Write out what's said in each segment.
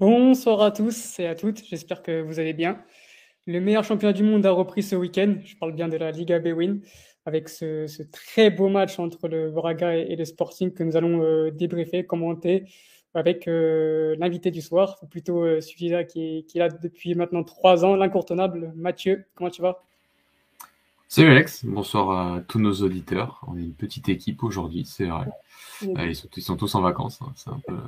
Bonsoir à tous et à toutes, j'espère que vous allez bien. Le meilleur championnat du monde a repris ce week-end, je parle bien de la Liga Bwin, avec ce, très beau match entre le Braga et, le Sporting que nous allons euh, débriefer, commenter avec euh, l'invité du soir, ou plutôt euh, celui-là qui, qui, est là depuis maintenant trois ans, l'incontournable Mathieu. Comment tu vas? Salut Alex, bonsoir à tous nos auditeurs. On est une petite équipe aujourd'hui, c'est vrai. Ils sont, tous en vacances, hein.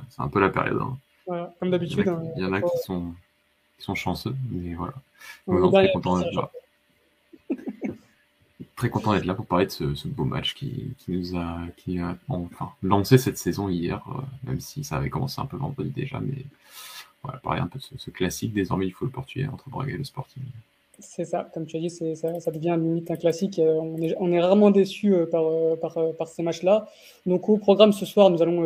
c'est un, peu la période. Hein comme d'habitude. Il y en a, hein. qui, sont, qui sont chanceux, mais voilà. très content d'être là. très content d'être là pour parler de ce, beau match qui, qui, nous a, qui a enfin, lancé cette saison hier, euh, même si ça avait commencé un peu vendredi déjà, mais voilà, parler un peu de ce, classique. Désormais, il faut le portuer entre Braga et le Sporting. C'est ça, comme tu as dit, ça, ça, devient limite un classique. Euh, on est, on est rarement déçu euh, par, euh, par, par, ces matchs-là. Donc au programme ce soir, nous allons,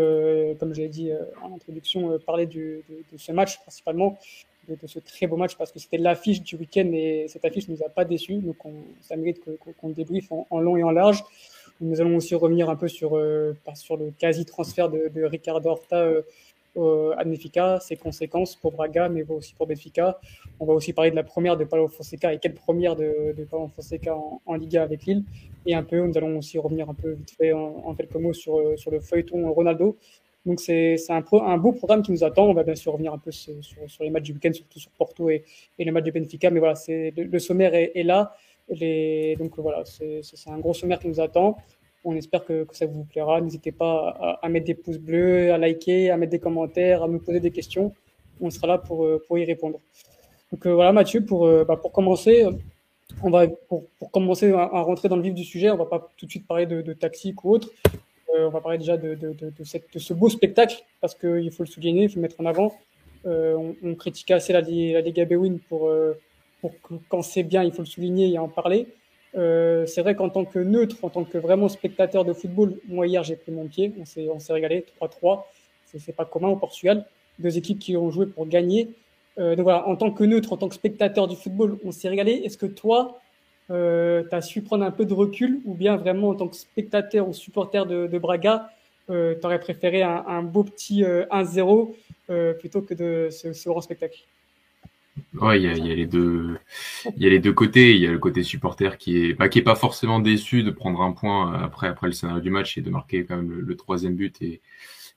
comme je l'ai dit en introduction, parler du, de, ce match principalement, de, ce très beau match parce que c'était l'affiche du week-end et cette affiche ne nous a pas déçus. Donc on, ça mérite qu'on débriefe en, en, long et en large. Nous allons aussi revenir un peu sur, sur le quasi-transfert de, de Ricardo Horta euh, à Benfica, ses conséquences pour Braga, mais aussi pour Benfica. On va aussi parler de la première de Paulo Fonseca et quelle première de, de Paulo Fonseca en, Liga avec Lille. Et un peu, nous allons aussi revenir un peu vite fait en, quelques mots sur, euh, sur le feuilleton Ronaldo. Donc c'est un, un beau programme qui nous attend. On va bien sûr revenir un peu sur, les matchs du week-end, surtout sur Porto et, et les matchs de Benfica. Mais voilà, le, le sommaire est, là. Donc voilà, c'est un gros sommaire qui nous attend. On espère que, ça vous plaira. N'hésitez pas à, mettre des pouces bleus, à liker, à mettre des commentaires, à nous poser des questions. On sera là pour, euh, pour y répondre. Donc euh, voilà Mathieu, pour, euh, bah, pour commencer, on va, pour, commencer à, rentrer dans le vif du sujet, on va pas tout de suite parler de, de ou autre. on va parler déjà de, de, cette, ce beau spectacle, parce qu'il faut le souligner, il faut le mettre en avant. on, on critiquait assez la, la Liga Bewin pour, pour que quand c'est bien, il faut le souligner et en parler. Euh, c'est vrai qu'en tant que neutre, en tant que vraiment spectateur de football, moi hier j'ai pris mon pied, on s'est, on s'est régalé 3-3, c'est, c'est pas commun au Portugal, deux équipes qui ont joué pour gagner. Euh, donc voilà, en tant que neutre, en tant que spectateur du football, on s'est régalé. Est-ce que toi, euh, tu as su prendre un peu de recul ou bien vraiment en tant que spectateur ou supporter de, de Braga, euh, tu aurais préféré un, un, beau petit 1-0 euh, plutôt que de ce, ce grand spectacle? Ouais, il y a, y a, les deux, il y a les deux côtés. Il y a le côté supporter qui est, bah, qui est pas forcément déçu de prendre un point après, après le scénario du match et de marquer quand même le, troisième but et,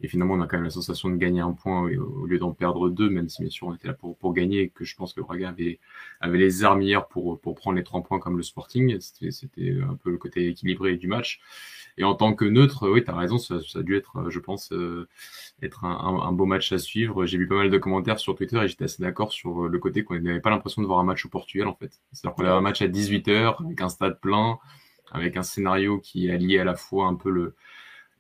et finalement on a quand même la sensation de gagner un point au, lieu d'en perdre deux, même si bien sûr on était là pour, pour gagner et que je pense que Braga avait, avait les armes hier pour, pour prendre les trois points comme le Sporting. C'était un peu le côté équilibré du match. Et en tant que neutre, oui, tu as raison, ça, ça, a dû être, je pense, euh, être un, un, beau match à suivre. J'ai vu pas mal de commentaires sur Twitter et j'étais assez d'accord sur le côté qu'on n'avait pas l'impression de voir un match au Portugal, en fait. C'est-à-dire qu'on avait un match à 18h, avec un stade plein, avec un scénario qui lié à la fois un peu le,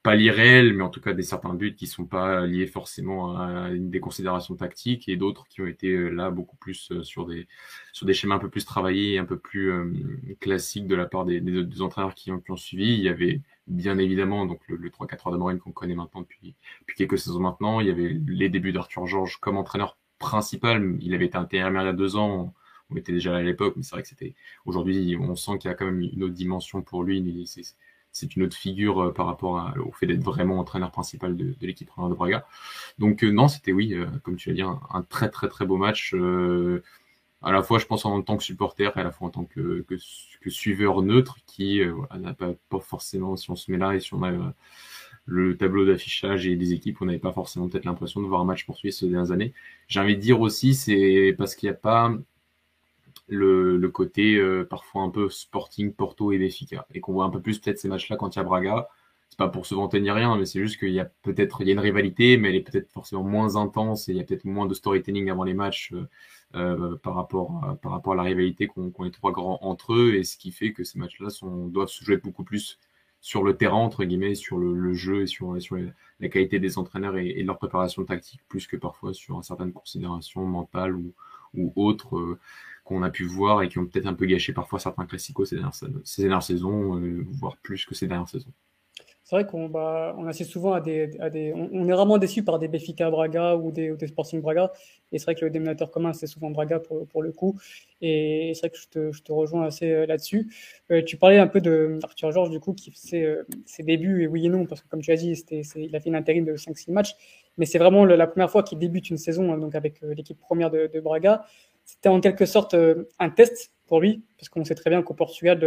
pas l'irréel, mais en tout cas des certains buts qui sont pas liés forcément à une des considérations tactiques et d'autres qui ont été euh, là beaucoup plus euh, sur des sur des schémas un peu plus travaillés et un peu plus euh, classiques de la part des, des, entraîneurs qui ont, qui ont, suivi. Il y avait bien évidemment donc le, le 3-4 de qu'on connaît maintenant depuis depuis quelques saisons maintenant. Il y avait les débuts d'Arthur Georges comme entraîneur principal. Il avait été intérimaire il y a deux ans. On était déjà là à l'époque, mais c'est vrai que c'était aujourd'hui on sent qu'il y a quand même une autre dimension pour lui. C'est une autre figure euh, par rapport au fait d'être vraiment entraîneur principal de, l'équipe de Braga. Donc euh, non, c'était oui, euh, comme tu l'as dit, un, très très très beau match. à la fois, je pense en tant que supporter et à la fois en tant que, suiveur neutre qui n'a pas, forcément, si on se met là et si on a le tableau d'affichage et des équipes, on n'avait pas forcément peut-être l'impression de voir un match poursuivre ces dernières années. J'ai envie de dire aussi, c'est parce qu'il n'y a pas le, le côté euh, parfois un peu Sporting, Porto et Benfica. Et qu'on voit un peu plus peut-être ces matchs-là quand il y a Braga. C'est pas pour se vanter ni rien, mais c'est juste qu'il y a peut-être il y a une rivalité, mais elle est peut-être forcément moins intense et il y a peut-être moins de storytelling avant les matchs euh, euh par rapport à, par rapport à la rivalité qu'ont qu les trois grands entre eux et ce qui fait que ces matchs-là doivent se jouer beaucoup plus sur le terrain entre guillemets, sur le, le jeu et sur, sur la qualité des entraîneurs et, et, leur préparation tactique plus que parfois sur certaines considérations mentales ou, ou autres. Euh, qu'on a pu voir et qui ont peut-être un peu gâché parfois certains classicos ces dernières, ces dernières saisons, euh, voire plus que ces dernières saisons. c'est vrai qu'on bah, on assiste souvent à des, à des on, est rarement déçu par des Béfica Braga ou des, ou des Sporting Braga. Et c'est vrai que le dénominateur commun, c'est souvent Braga pour, pour, le coup. Et c'est vrai que je te, je te rejoins assez euh, là-dessus. Euh, tu parlais un peu de Arthur Georges, du coup, qui fait euh, ses débuts, et oui et non, parce que comme tu as dit, c'était, il a fait une intérim de 5-6 matchs. Mais c'est vraiment la première fois qu'il débute une saison hein, donc avec l'équipe première de Braga. C'était en quelque sorte un test pour lui, parce qu'on sait très bien qu'au Portugal,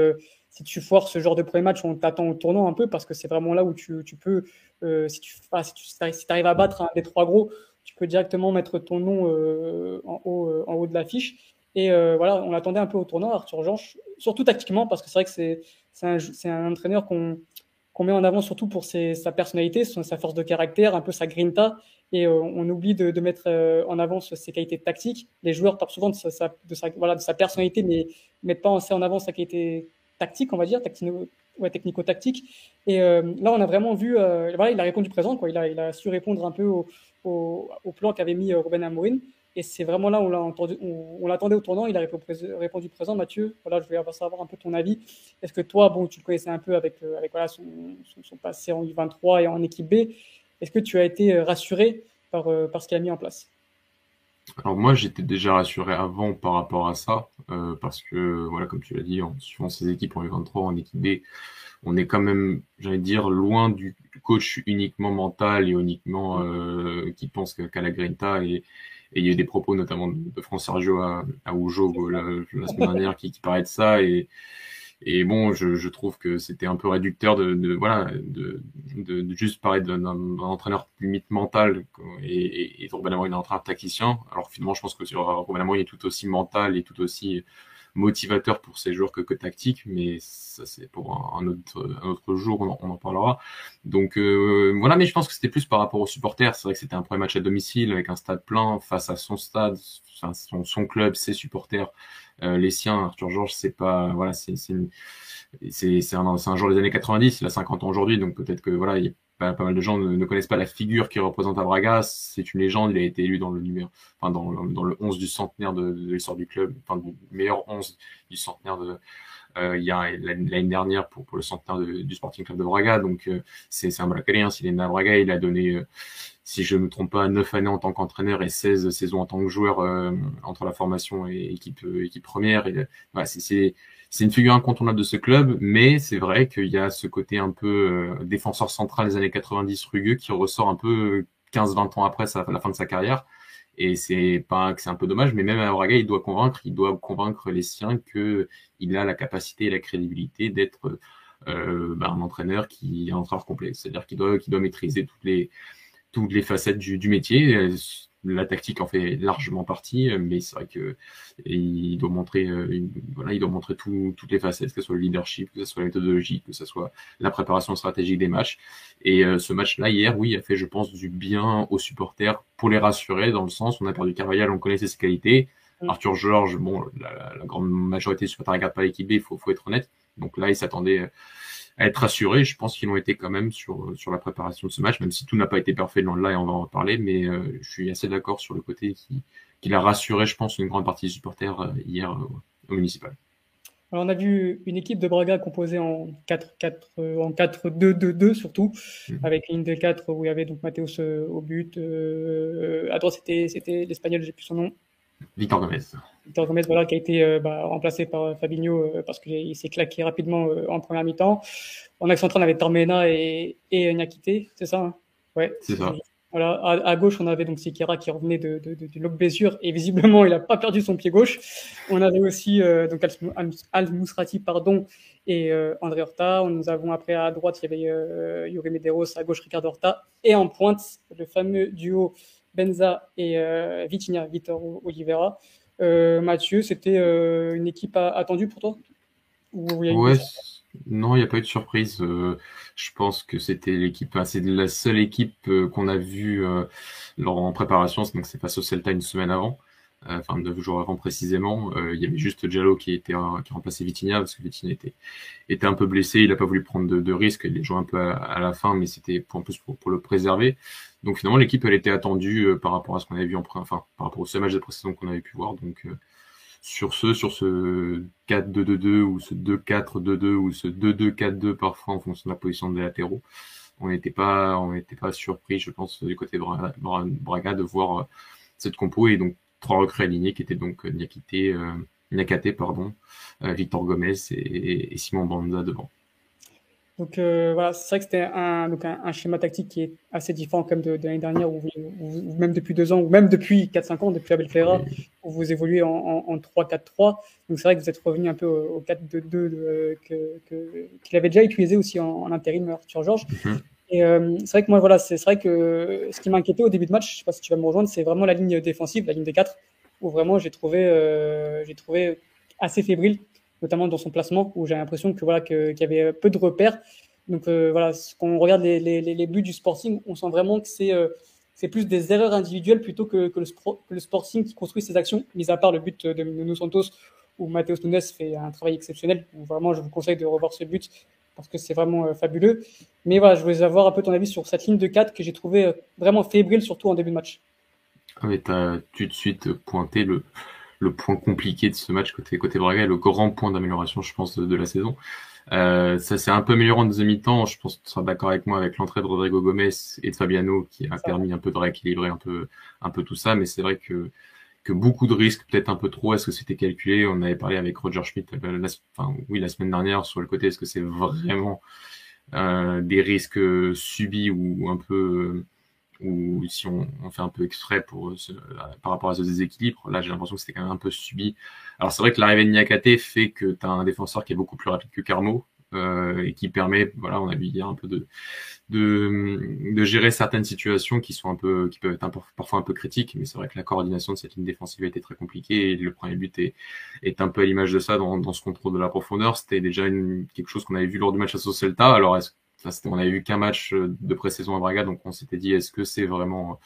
si tu foires ce genre de premier match, on t'attend au tournant un peu parce que c'est vraiment là où tu, peux, euh, si tu si tu arrives à battre un des trois gros, tu peux directement mettre ton nom euh, en, haut, euh, de l'affiche. Et voilà, on attendait un peu au tournant, Arthur Georges, surtout tactiquement, parce que c'est vrai que c'est un, entraîneur qu'on met en avant surtout pour sa personnalité, son, sa force de caractère, un peu sa grinta, et on oublie de, de mettre en avant ses qualités tactiques. Les joueurs parlent souvent de sa, de sa, voilà, de sa personnalité, mais mettent pas assez en avant sa qualité tactique, on va dire, technico-tactique. Et euh, là, on a vraiment vu, euh, voilà, il a répondu présent, quoi. Il a, il a su répondre un peu au, au, plan qu'avait mis euh, Ruben Amorin. Et c'est vraiment là où on l'a entendu, on, l'attendait au tournant. Il a répondu, présent, Mathieu. Voilà, je voulais savoir un peu ton avis. Est-ce que toi, bon, tu le connaissais un peu avec, avec voilà, son, son, passé en U23 et en équipe B? Est-ce que tu as été rassuré par, par ce qu'il a mis en place? Alors moi, j'étais déjà rassuré avant par rapport à ça, euh, parce que, voilà, comme tu l'as dit, en suivant ces équipes en U23, en équipe B, on est quand même, j'allais dire, loin du coach uniquement mental et uniquement euh, qui pense qu'à la Grinta. Et, et, il y a eu des propos notamment de, France Sergio à, à Ujo la, la, semaine dernière qui, qui parlait de ça. Et, et bon, je, je trouve que c'était un peu réducteur de, de voilà, de, de, de, juste parler d'un entraîneur limite mental et, et, et Ruben Amorim d'un entraîneur tacticien. Alors finalement, je pense que sur Ruben Amorim est tout aussi mental et tout aussi motivateur pour ses joueurs que, que tactique, mais ça c'est pour un, autre, un autre jour, on en, parlera. Donc euh, voilà, mais je pense que c'était plus par rapport aux supporters. C'est vrai que c'était un premier match à domicile avec un stade plein face à son stade, son, son club, ses supporters, euh, les siens. Arthur Georges, c'est pas voilà, c'est c'est un, un joueur des années 90, il a 50 ans aujourd'hui, donc peut-être que voilà, il pas, pas mal de gens ne, connaissent pas la figure qui représente à Braga. C'est une légende. Il a été élu dans le numéro, enfin dans, dans le 11 du centenaire de, de l'histoire du club, enfin du meilleur 11 du centenaire de. Euh, il y a l'année dernière pour, pour le centenaire du Sporting Club de Braga. Donc euh, c'est un Bracalien. S'il est né à Braga, il a donné, euh, si je ne me trompe pas, 9 années en tant qu'entraîneur et 16 saisons en tant que joueur euh, entre la formation et équipe équipe première. Et, voilà, c'est une figure incontournable de ce club, mais c'est vrai qu'il y a ce côté un peu euh, défenseur central des années 90 rugueux qui ressort un peu 15-20 ans après sa, la fin de sa carrière. Et c'est pas que c'est un peu dommage, mais même à Braga, il doit convaincre, il doit convaincre les siens que il a la capacité et la crédibilité d'être euh, bah, un entraîneur qui est un entraîneur complet. C'est-à-dire qu'il doit, qu'il doit maîtriser toutes les toutes les facettes du, du métier la tactique en fait largement partie, mais c'est vrai que il doit montrer, euh, voilà, il doit montrer tout, toutes les facettes, que ce soit le leadership, que ce soit la méthodologie, que ce soit la préparation stratégique des matchs. Et euh, ce match-là hier, oui, a fait, je pense, du bien aux supporters pour les rassurer dans le sens, on a perdu Carvajal, on connaissait ses qualités. Mm. Arthur Georges, bon, la, la, grande majorité des supporters regardent pas l'équipe B, il faut, faut être honnête. Donc là, il s'attendait à être rassurés. Je pense qu'ils l'ont été quand même sur, sur la préparation de ce match, même si tout n'a pas été parfait dans le live, on va en reparler, mais euh, je suis assez d'accord sur le côté qui, qui a rassuré, je pense, une grande partie des supporters euh, hier euh, au municipal. Alors on a vu une équipe de Braga composée en 4-4 en 4-2-2-2 surtout, mmh. avec une des quatre où il y avait donc Mathéus au but. Euh, à droite c'était c'était l'espagnol, j'ai plus son nom. Victor Gomez. Victor Gomez, voilà, qui a été euh, bah, remplacé par euh, Fabinho euh, parce qu'il s'est claqué rapidement en première mi-temps. En axe central, on avait Tormena et, et Nyakite, c'est ça hein? Ouais. C'est ça. Voilà, à, gauche, on avait donc Sikira qui revenait de, de, de, de blessure et visiblement, il n'a pas perdu son pied gauche. On avait aussi donc Al, Mousrati pardon, et André Horta. Nous avons après à droite, il y avait Yuri Medeiros, à gauche Ricardo Horta et en pointe le fameux duo Benza et euh, Vitinha, Vitor Oliveira. Euh, Mathieu, c'était euh, une équipe attendue pour toi? Ouais, non, il n'y a pas eu de surprise. je pense que c'était l'équipe, c'est la seule équipe qu'on a vue en préparation, donc c'est face au Celta une semaine avant. Enfin neuf jours avant précisément. Euh, il y avait juste Diallo qui était qui remplaçait Vitinha parce que Vitinha était était un peu blessé, il n'a pas voulu prendre de, de risques, il est joué un peu à, la fin, mais c'était pour en plus pour, pour, le préserver. Donc finalement l'équipe elle était attendue par rapport à ce qu'on avait vu en enfin par rapport au seul match de précédent qu'on avait pu voir. Donc sur ce, sur ce 4-2-2-2 ou ce 2-4-2-2 ou ce 2-2-4-2 parfois en fonction de la position des latéraux. On n'était pas, on n'était pas surpris, je pense, du côté de Braga de voir cette compo et donc trois recrues alignés qui étaient donc Niakité, euh, pardon, euh, Victor Gomez et, Simon Banza devant. Donc euh, voilà, c'est vrai que c'était un, donc un, schéma tactique qui est assez différent comme de, l'année dernière, ou, même depuis deux ans, ou même depuis 4-5 ans, depuis Abel Ferreira, où vous évoluez en, 3-4-3. Donc c'est vrai que vous êtes revenu un peu au, 4-2-2 qu'il avait déjà utilisé aussi en, intérim, Arthur Georges. Mhm. Et euh, c'est vrai que moi, voilà, c'est vrai que ce qui m'a inquiété au début de match, je sais pas si tu vas me rejoindre, c'est vraiment la ligne défensive, la ligne des 4, où vraiment j'ai trouvé, euh, j'ai trouvé assez fébrile, notamment dans son placement, où j'ai l'impression que voilà qu'il y avait peu de repères. Donc euh, voilà, quand on regarde les, les, les, buts du Sporting, on sent vraiment que c'est c'est plus des erreurs individuelles plutôt que, que, le, que, Sporting qui construit ses actions, mis à part le but de Nuno Santos où Matheus Nunes fait un travail exceptionnel. Vraiment, je vous conseille de revoir ce but parce que c'est vraiment euh, fabuleux. Mais voilà, je voulais avoir un peu ton avis sur cette ligne de 4 que j'ai trouvé euh, vraiment fébrile, surtout en début de match. Ah tu as tout de suite pointé le, le point compliqué de ce match côté, côté Braga et le grand point d'amélioration, je pense, de, la saison. Euh, ça s'est un peu amélioré en deuxième mi-temps. Je pense que tu seras d'accord avec moi avec l'entrée de Rodrigo Gomez et de Fabiano qui a permis un peu de rééquilibrer un peu, un peu tout ça. Mais c'est vrai que que beaucoup de risques, peut-être un peu trop. Est-ce que c'était calculé? On avait parlé avec Roger Schmidt, euh, la, enfin oui, la semaine dernière sur le côté. Est-ce que c'est vraiment euh, des risques subis ou un peu ou si on, fait un peu exprès pour par rapport à ce déséquilibre, là j'ai l'impression que c'était quand même un peu subi. Alors c'est vrai que l'arrivée de Niakate fait que tu as un défenseur qui est beaucoup plus rapide que Carmo, euh, et qui permet, voilà, on a vu hier un peu de, de, de, gérer certaines situations qui sont un peu, qui peuvent être parfois un peu critiques, mais c'est vrai que la coordination de cette ligne défensive a été très compliquée et le premier but est, est un peu à l'image de ça dans, dans ce contrôle de la profondeur. C'était déjà une, quelque chose qu'on avait vu lors du match à Celta. Alors, est-ce, on avait vu qu'un match de pré-saison à Braga, donc on s'était dit, est-ce que c'est vraiment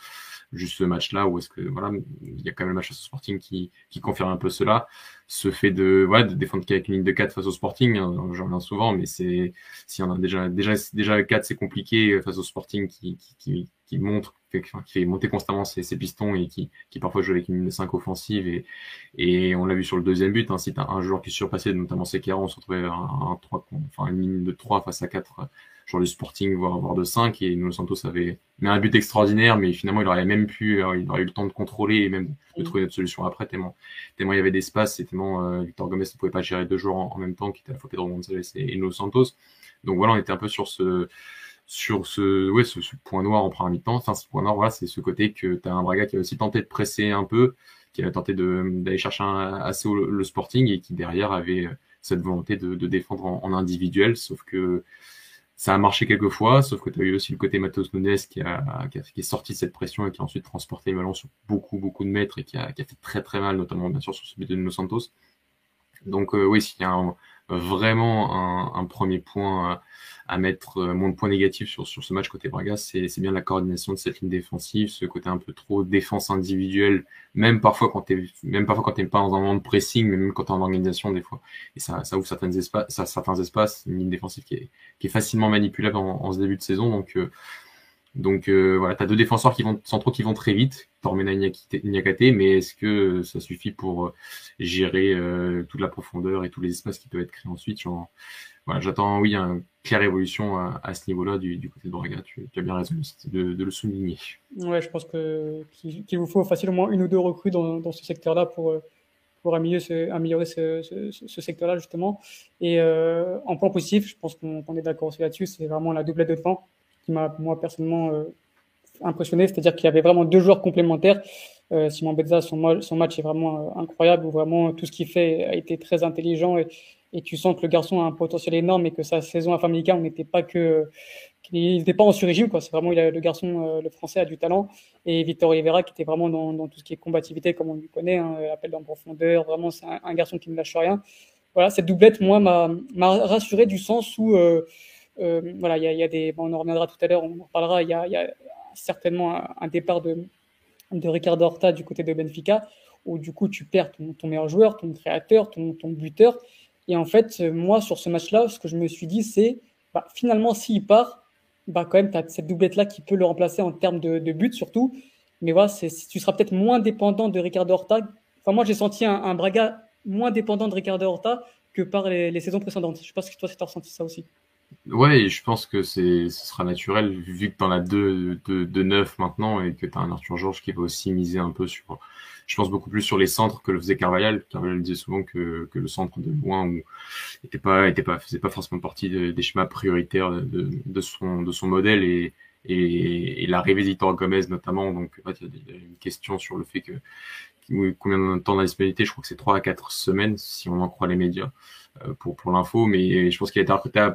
juste ce match-là ou est-ce que voilà il y a quand même le match face au Sporting qui, qui confirme un peu cela. Ce fait de voilà de défendre qu'avec une ligne de 4 face au Sporting hein, j'en reviens souvent mais c'est si on a déjà déjà déjà 4 c'est compliqué face au Sporting qui qui, qui, montre qui fait monter constamment ses, ses, pistons et qui, qui parfois joue avec une ligne de 5 offensive et, et on l'a vu sur le deuxième but hein, si t'as un joueur qui surpassait notamment Sekera on se retrouvait un, un 3 enfin une ligne de 3 face à 4 genre du Sporting, voire, voire de 5. Et Nuno Santos avait mis un but extraordinaire, mais finalement, il aurait même pu, euh, il aurait eu le temps de contrôler et même de trouver une solution après, tellement, tellement il y avait d'espace et tellement euh, Victor Gomez ne pouvait pas gérer deux joueurs en, même temps, qui était à la fois Pedro González et, Nuno Santos. Donc voilà, on était un peu sur ce, sur ce, ouais, ce, point noir en première mi-temps. Enfin, ce point noir, voilà, c'est ce côté que tu as un Braga qui a aussi tenté de presser un peu, qui a tenté d'aller chercher un, assez haut le, Sporting et qui derrière avait cette volonté de, de défendre en, en, individuel, sauf que ça a marché quelques fois, sauf que tu as eu aussi le côté Matos Nunes qui, a, qui, est sorti de cette pression et qui a ensuite transporté le ballon sur beaucoup, beaucoup de mètres et qui a, qui a fait très, très mal, notamment bien sûr sur celui de Nuno Santos. Donc euh, oui, s'il y a un, vraiment un, premier point à, mettre, euh, mon point négatif sur, sur ce match côté Braga, c'est bien la coordination de cette ligne défensive, ce côté un peu trop défense individuelle, même parfois quand t'es, même parfois quand t'es pas dans un moment de pressing, mais même quand t'es en organisation des fois. Et ça, ça ouvre certains espaces, ça, certains espaces, une ligne défensive qui est, qui est facilement manipulable en, en ce début de saison. Donc, euh, donc euh, voilà, tu as deux défenseurs qui vont centraux qui vont très vite, Tormena Niakate, mais est-ce que ça suffit pour euh, gérer euh, toute la profondeur et tous les espaces qui peuvent être créés ensuite voilà, J'attends, oui, une claire évolution à, ce niveau-là du, côté de Braga. Tu, as bien raison de, de, le souligner. Ouais, je pense que qu'il vous faut facilement une ou deux recrues dans, dans ce secteur-là pour pour améliorer ce, améliorer ce, ce, secteur-là justement. Et en point positif, je pense qu'on est d'accord aussi là-dessus, c'est vraiment la doublette de devant qui m'a, moi, personnellement euh, impressionné. C'est-à-dire qu'il y avait vraiment deux joueurs complémentaires. Euh, Simon Bezza, son, match est vraiment euh, incroyable, vraiment tout ce qu'il fait a été très intelligent et, tu sens que le garçon a un potentiel énorme et que sa saison à Family on n'était pas que qu'il n'était pas en sur-régime quoi. C'est vraiment il le garçon, le français a du talent et Victor Rivera qui était vraiment dans, tout ce qui est combativité comme on lui connaît, hein, appel en profondeur. Vraiment c'est un, garçon qui ne lâche rien. Voilà cette doublette moi m'a, rassuré du sens où voilà, il y a, des, on en reviendra tout à l'heure, on en parlera. Il y a, certainement un, départ de, de Ricardo Horta du côté de Benfica, où du coup tu perds ton, meilleur joueur, ton créateur, ton, buteur. Et en fait, moi, sur ce match-là, ce que je me suis dit, c'est bah, finalement, s'il part, bah, quand même, tu as cette doublette-là qui peut le remplacer en termes de, de but surtout. Mais voilà, tu seras peut-être moins dépendant de Ricardo Horta. Enfin, moi, j'ai senti un, Braga moins dépendant de Ricardo Horta que par les, saisons précédentes. Je sais pas si toi, tu as ressenti ça aussi. Ouais, je pense que c'est, ce sera naturel vu que tu en as deux, deux, deux neufs maintenant et que tu as un Arthur Georges qui va aussi miser un peu sur, je pense beaucoup plus sur les centres que le faisait Carvajal. Carvajal disait souvent que, que le centre de loin ou était pas, était pas, faisait pas forcément partie des schémas prioritaires de, de, son, de son modèle et, et, et l'arrivée d'Itor Gomez notamment. Donc, il y a une question sur le fait que combien de temps d'indisponibilité, je crois que c'est 3 à 4 semaines si on en croit les médias euh, pour, pour l'info, mais je pense qu'il a été recruté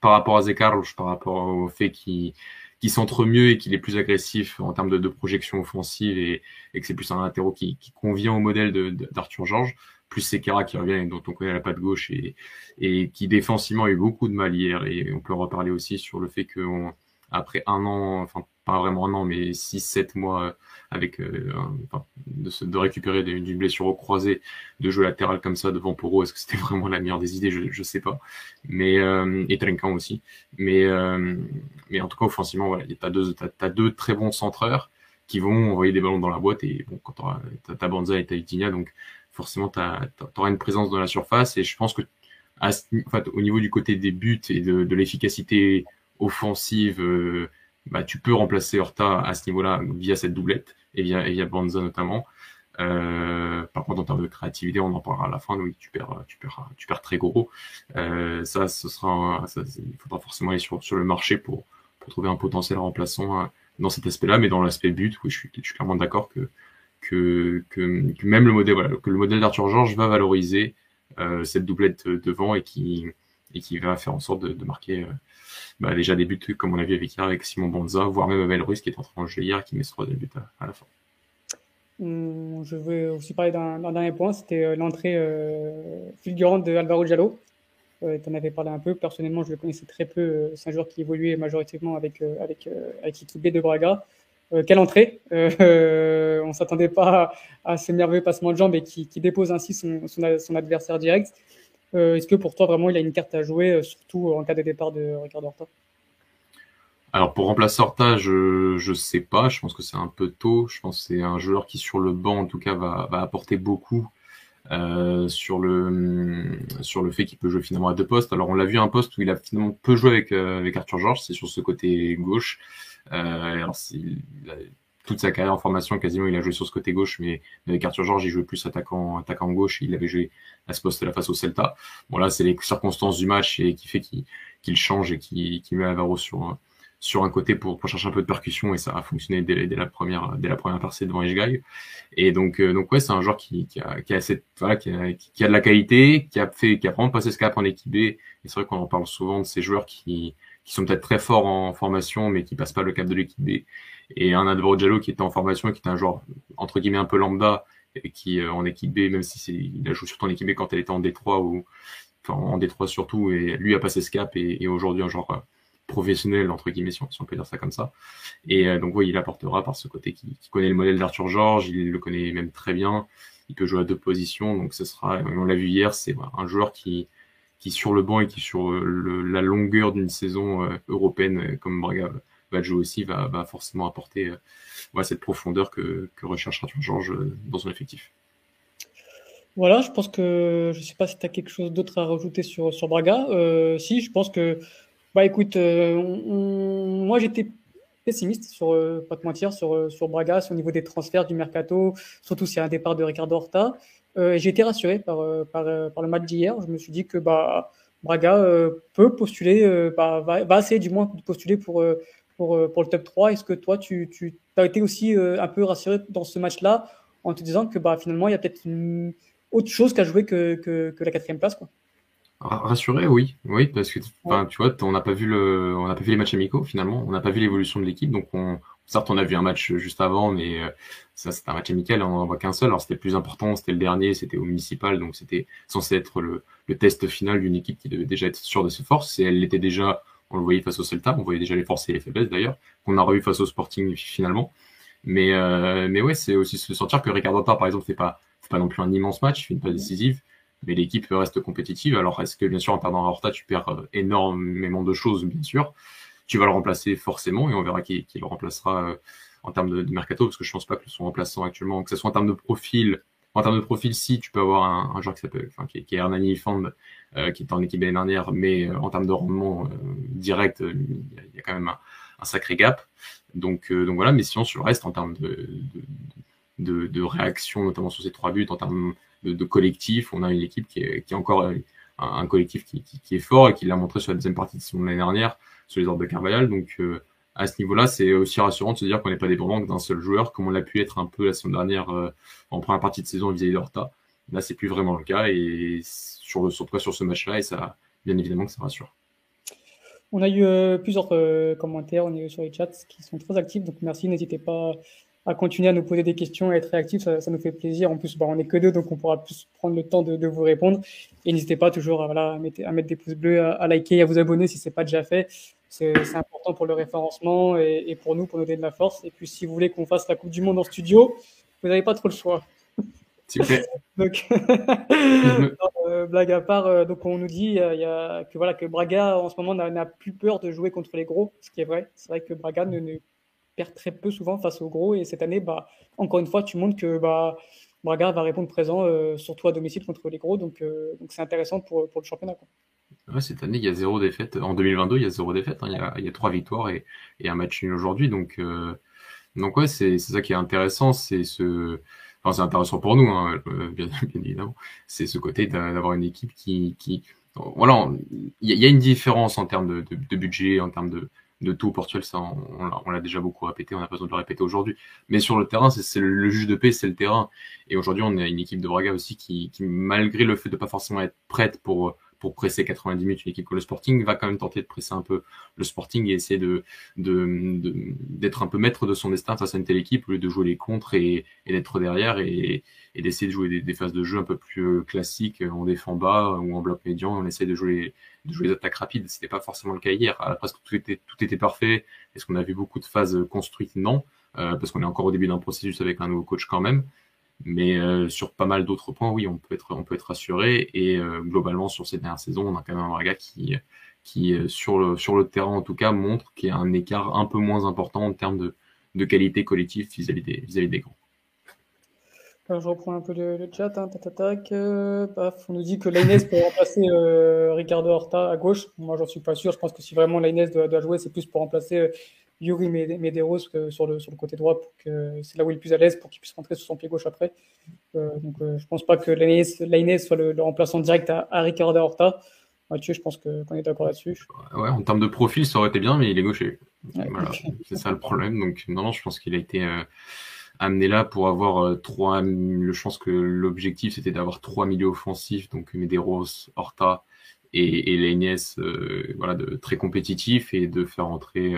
par rapport à Zekarlo, par rapport au fait qu'il qui centre mieux et qu'il est plus agressif en termes de, projection offensive et, et que c'est plus un latéraux qui, convient au modèle d'Arthur Georges, plus Sekera qui revient et dont on connaît la patte gauche et, qui défensivement a eu beaucoup de mal hier. Et on peut reparler aussi sur le fait qu'après un an, pas vraiment un an, mais 6-7 mois avec euh, de, de, récupérer d'une blessure au croisé, de jouer latéral comme ça devant Poro, est-ce que c'était vraiment la meilleure des idées? Je ne sais pas. Mais euh, et Trinkan aussi. Mais euh, mais en tout cas offensivement, voilà, t'as deux t'as, deux très bons centreurs qui vont envoyer des ballons dans la boîte et bon quand t'as ta Banza et ta Itigna, donc forcément t'as, t'auras une présence dans la surface et je pense que à, en fait, au niveau du côté des buts et de, de l'efficacité offensive, euh, bah, tu peux remplacer Horta à ce niveau-là via cette doublette et via, et via Banza notamment. Euh, par contre, en termes de créativité, on en parlera à la fin. Oui, tu perds, tu perds, tu perds très gros. Euh, ça, ce sera, ça, il faudra forcément aller sur, sur le marché pour, pour trouver un potentiel remplaçant hein, dans cet aspect-là, mais dans l'aspect but, oui, je suis, je suis clairement d'accord que, que, que, que, même le modèle, voilà, que le modèle d'Arthur Georges va valoriser euh, cette doublette devant et qui, et qui va faire en sorte de, de marquer euh, bah, déjà des buts comme on l'a vu avec hier avec Simon Bonza, voire même Abel Ruiz qui est en train de jouer hier qui met ce troisième but à, la fin. Hum, je veux aussi parler d'un dernier point, c'était euh, l'entrée euh, fulgurante de Alvaro Giallo. Euh, tu en avais parlé un peu. Personnellement, je le connaissais très peu. C'est un joueur qui évoluait majoritairement avec, avec, avec l'équipe B de Braga. quelle entrée On ne s'attendait pas à, ce merveilleux passement de jambes et qui, dépose ainsi son adversaire direct. Euh, est-ce que pour toi, vraiment, il a une carte à jouer, euh, surtout en cas de départ de Ricardo Horta alors pour remplacer Horta, je je sais pas. Je pense que c'est un peu tôt. Je pense que c'est un joueur qui sur le banc en tout cas va, va apporter beaucoup euh, sur le sur le fait qu'il peut jouer finalement à deux postes. Alors on l'a vu un poste où il a finalement peu joué avec avec Arthur Georges, c'est sur ce côté gauche. Euh, alors il a toute sa carrière en formation, quasiment, il a joué sur ce côté gauche, mais avec Arthur Georges, il jouait plus attaquant, attaquant gauche. Il avait joué à ce poste-là face au Celta. Bon, là, c'est les circonstances du match et qui fait qu'il change et qui, met Alvaro sur, sur un côté pour, pour chercher un peu de percussion et ça a fonctionné dès, la première dès la première percée devant Ishgai et donc euh, donc ouais c'est un joueur qui, qui a qui a qui a, qui a de la qualité qui a fait qui a vraiment passé ce cap en équipe B et c'est vrai qu'on en parle souvent de ces joueurs qui qui sont peut-être très forts en formation mais qui passent pas le cap de l'équipe B et un Alvaro Diallo qui était en formation qui était un joueur entre guillemets un peu lambda et qui euh, en équipe B, même si il a joué surtout en équipe B quand elle était en D3 ou enfin en D3 surtout, et lui a passé ce cap et, et aujourd'hui un genre euh, professionnel entre guillemets si on, si on, peut dire ça comme ça. Et euh, donc oui, il apportera par ce côté qui, qui connaît le modèle d'Arthur Georges, il le connaît même très bien, il peut jouer à deux positions, donc ce sera, on l'a vu hier, c'est un joueur qui qui sur le banc et qui sur le, la longueur d'une saison européenne comme Braga Badjo aussi va, va forcément apporter euh, cette profondeur que, que recherche Arthur Georges euh, dans son effectif. Voilà, je pense que je ne sais pas si tu as quelque chose d'autre à rajouter sur, sur Braga. Euh, si, je pense que, bah écoute, euh, moi j'étais pessimiste sur, euh, pas te mentir, sur, sur Braga, au niveau des transferts du mercato, surtout s'il y a un départ de Ricardo Horta. Euh, j'ai été rassuré par, par, par le match d'hier. Je me suis dit que bah, Braga peut postuler, bah, va, va, essayer du moins de postuler pour, pour, euh, pour le top 3. Est-ce que toi, tu, tu as été aussi euh, un peu rassuré dans ce match-là en te disant que bah, finalement, il y a peut-être une autre chose qu'à jouer que, que, que, la quatrième place quoi? Rassuré, oui, oui, parce que tu vois, on n'a pas vu le, on n'a pas vu les matchs amicaux finalement, on n'a pas vu l'évolution de l'équipe, donc on, certes, on a vu un match juste avant, mais euh, ça c'est un match amical, on n'en voit qu'un seul. Alors c'était le plus important, c'était le dernier, c'était au municipal, donc c'était censé être le, le test final d'une équipe qui devait déjà être sûre de ses forces, et elle l'était déjà on le voyait face au Celta, on voyait déjà les forces et les faiblesses d'ailleurs, qu'on a revu face au Sporting finalement. Mais, euh, mais ouais, c'est aussi se sentir que Ricardo par exemple, fait pas, fait pas non plus un immense match, fait une pas décisive, mais l'équipe reste compétitive. Alors, est-ce que, bien sûr, en perdant Horta, tu perds euh, énormément de choses, bien sûr. Tu vas le remplacer forcément, et on verra qui, qui le remplacera euh, en termes de, de, mercato, parce que je pense pas que son remplaçant actuellement, que ce soit en termes de profil en termes de profil, si tu peux avoir un, joueur qui s'appelle, enfin, qui, qui, est Hernani Fand, euh, qui est en équipe l'année dernière, mais euh, en termes de rendement direct, il y, a quand même un, sacré gap. Donc, donc voilà, mais sinon sur le reste, en termes de, de, de, réaction, notamment sur ces trois buts, en termes de, collectif, on a une équipe qui est, encore un, collectif qui, est fort et qui l'a montré sur la deuxième partie de l'année dernière, sur les ordres de Carvalhal. Donc à ce niveau-là, c'est aussi rassurant de se dire qu'on n'est pas dépendant d'un seul joueur, comme on l'a pu être un peu la semaine dernière euh, en première partie de saison vis-à-vis d'Horta. Là, c'est plus vraiment le cas, et sur, le, sur, ce match-là, et ça, bien évidemment que ça rassure. On a eu euh, plusieurs euh, commentaires, sur les chats qui sont très actifs, donc merci, n'hésitez pas à continuer à nous poser des questions, à être réactifs, ça, nous fait plaisir. En plus, bah, on n'est que deux, donc on pourra plus prendre le temps de, vous répondre. Et n'hésitez pas toujours à, voilà, à, mettre, à, mettre, des pouces bleus, à, liker à vous abonner si ce n'est pas déjà fait. C'est important pour le référencement et, pour nous, pour nous donner de la force. Et puis, si vous voulez qu'on fasse la Coupe du Monde en studio, vous n'avez pas trop le choix. donc, euh, blague à part, euh, donc on nous dit euh, y a, que voilà que Braga en ce moment n'a plus peur de jouer contre les gros, ce qui est vrai. C'est vrai que Braga ne, ne, très peu souvent face aux gros et cette année, bah, encore une fois, tu montres que bah, Braga va répondre présent, surtout à domicile contre les gros, donc donc c'est intéressant pour, pour le championnat. Cette année, il y a zéro défaite. En 2022, il y a zéro défaite. Hein. Il, y a, trois victoires et, un match nul aujourd'hui. Donc, euh, donc ouais, c'est ça qui est intéressant. C'est ce, enfin, c'est intéressant pour nous, hein, euh, bien, évidemment. C'est ce côté d'avoir une équipe qui, qui, voilà, il y, a une différence en termes de, budget, en termes de, de tout Portugal, ça, on, l'a déjà beaucoup répété, on n'a pas besoin de le répéter aujourd'hui. Mais sur le terrain, c'est le, juge de paix, c'est le terrain. Et aujourd'hui, on a une équipe de Braga aussi qui, qui, malgré le fait de pas forcément être prête pour pour presser 90 minutes une équipe comme le Sporting va quand même tenter de presser un peu le Sporting et essayer de d'être un peu maître de son destin face à une telle équipe au lieu de jouer les contres et, d'être derrière et, d'essayer de jouer des, phases de jeu un peu plus euh, classiques on défend bas ou en bloc médian on essaie de jouer de jouer les attaques rapides. C'était pas forcément le cas hier. À presque tout était tout était parfait est-ce qu'on a vu beaucoup de phases construites? Non euh, parce qu'on est encore au début d'un processus avec un nouveau coach quand même mais euh, sur pas mal d'autres points, oui, on peut être, on peut être rassuré. Et euh, globalement, sur ces dernières saisons, on a quand même un Braga qui, qui euh, sur, le, sur le terrain en tout cas, montre qu'il y a un écart un peu moins important en termes de, de qualité collective vis-à-vis des, vis des grands. Je reprends un peu le, chat. Hein, on nous dit que Lainez peut remplacer Ricardo Horta à gauche. Moi, j'en suis pas sûr. Je pense que si vraiment Lainez doit, doit jouer, c'est plus pour remplacer Yuri Medeiros sur le, sur le côté droit, pour que c'est là où il est le plus à l'aise pour qu'il puisse rentrer sur son pied gauche après. Euh, donc euh, je pense pas que Lainez soit le, remplaçant direct à, à Ricardo Horta. Mathieu, je pense qu'on est d'accord là-dessus. Ouais, en termes de profil, ça aurait été bien, mais il est gaucher. voilà, c'est ça le problème. Donc non, non je pense qu'il a été euh, amené là pour avoir trois. Je pense que l'objectif c'était d'avoir trois milieux offensifs, donc Medeiros, Horta et, et Lainez, voilà, de très compétitifs et de faire entrer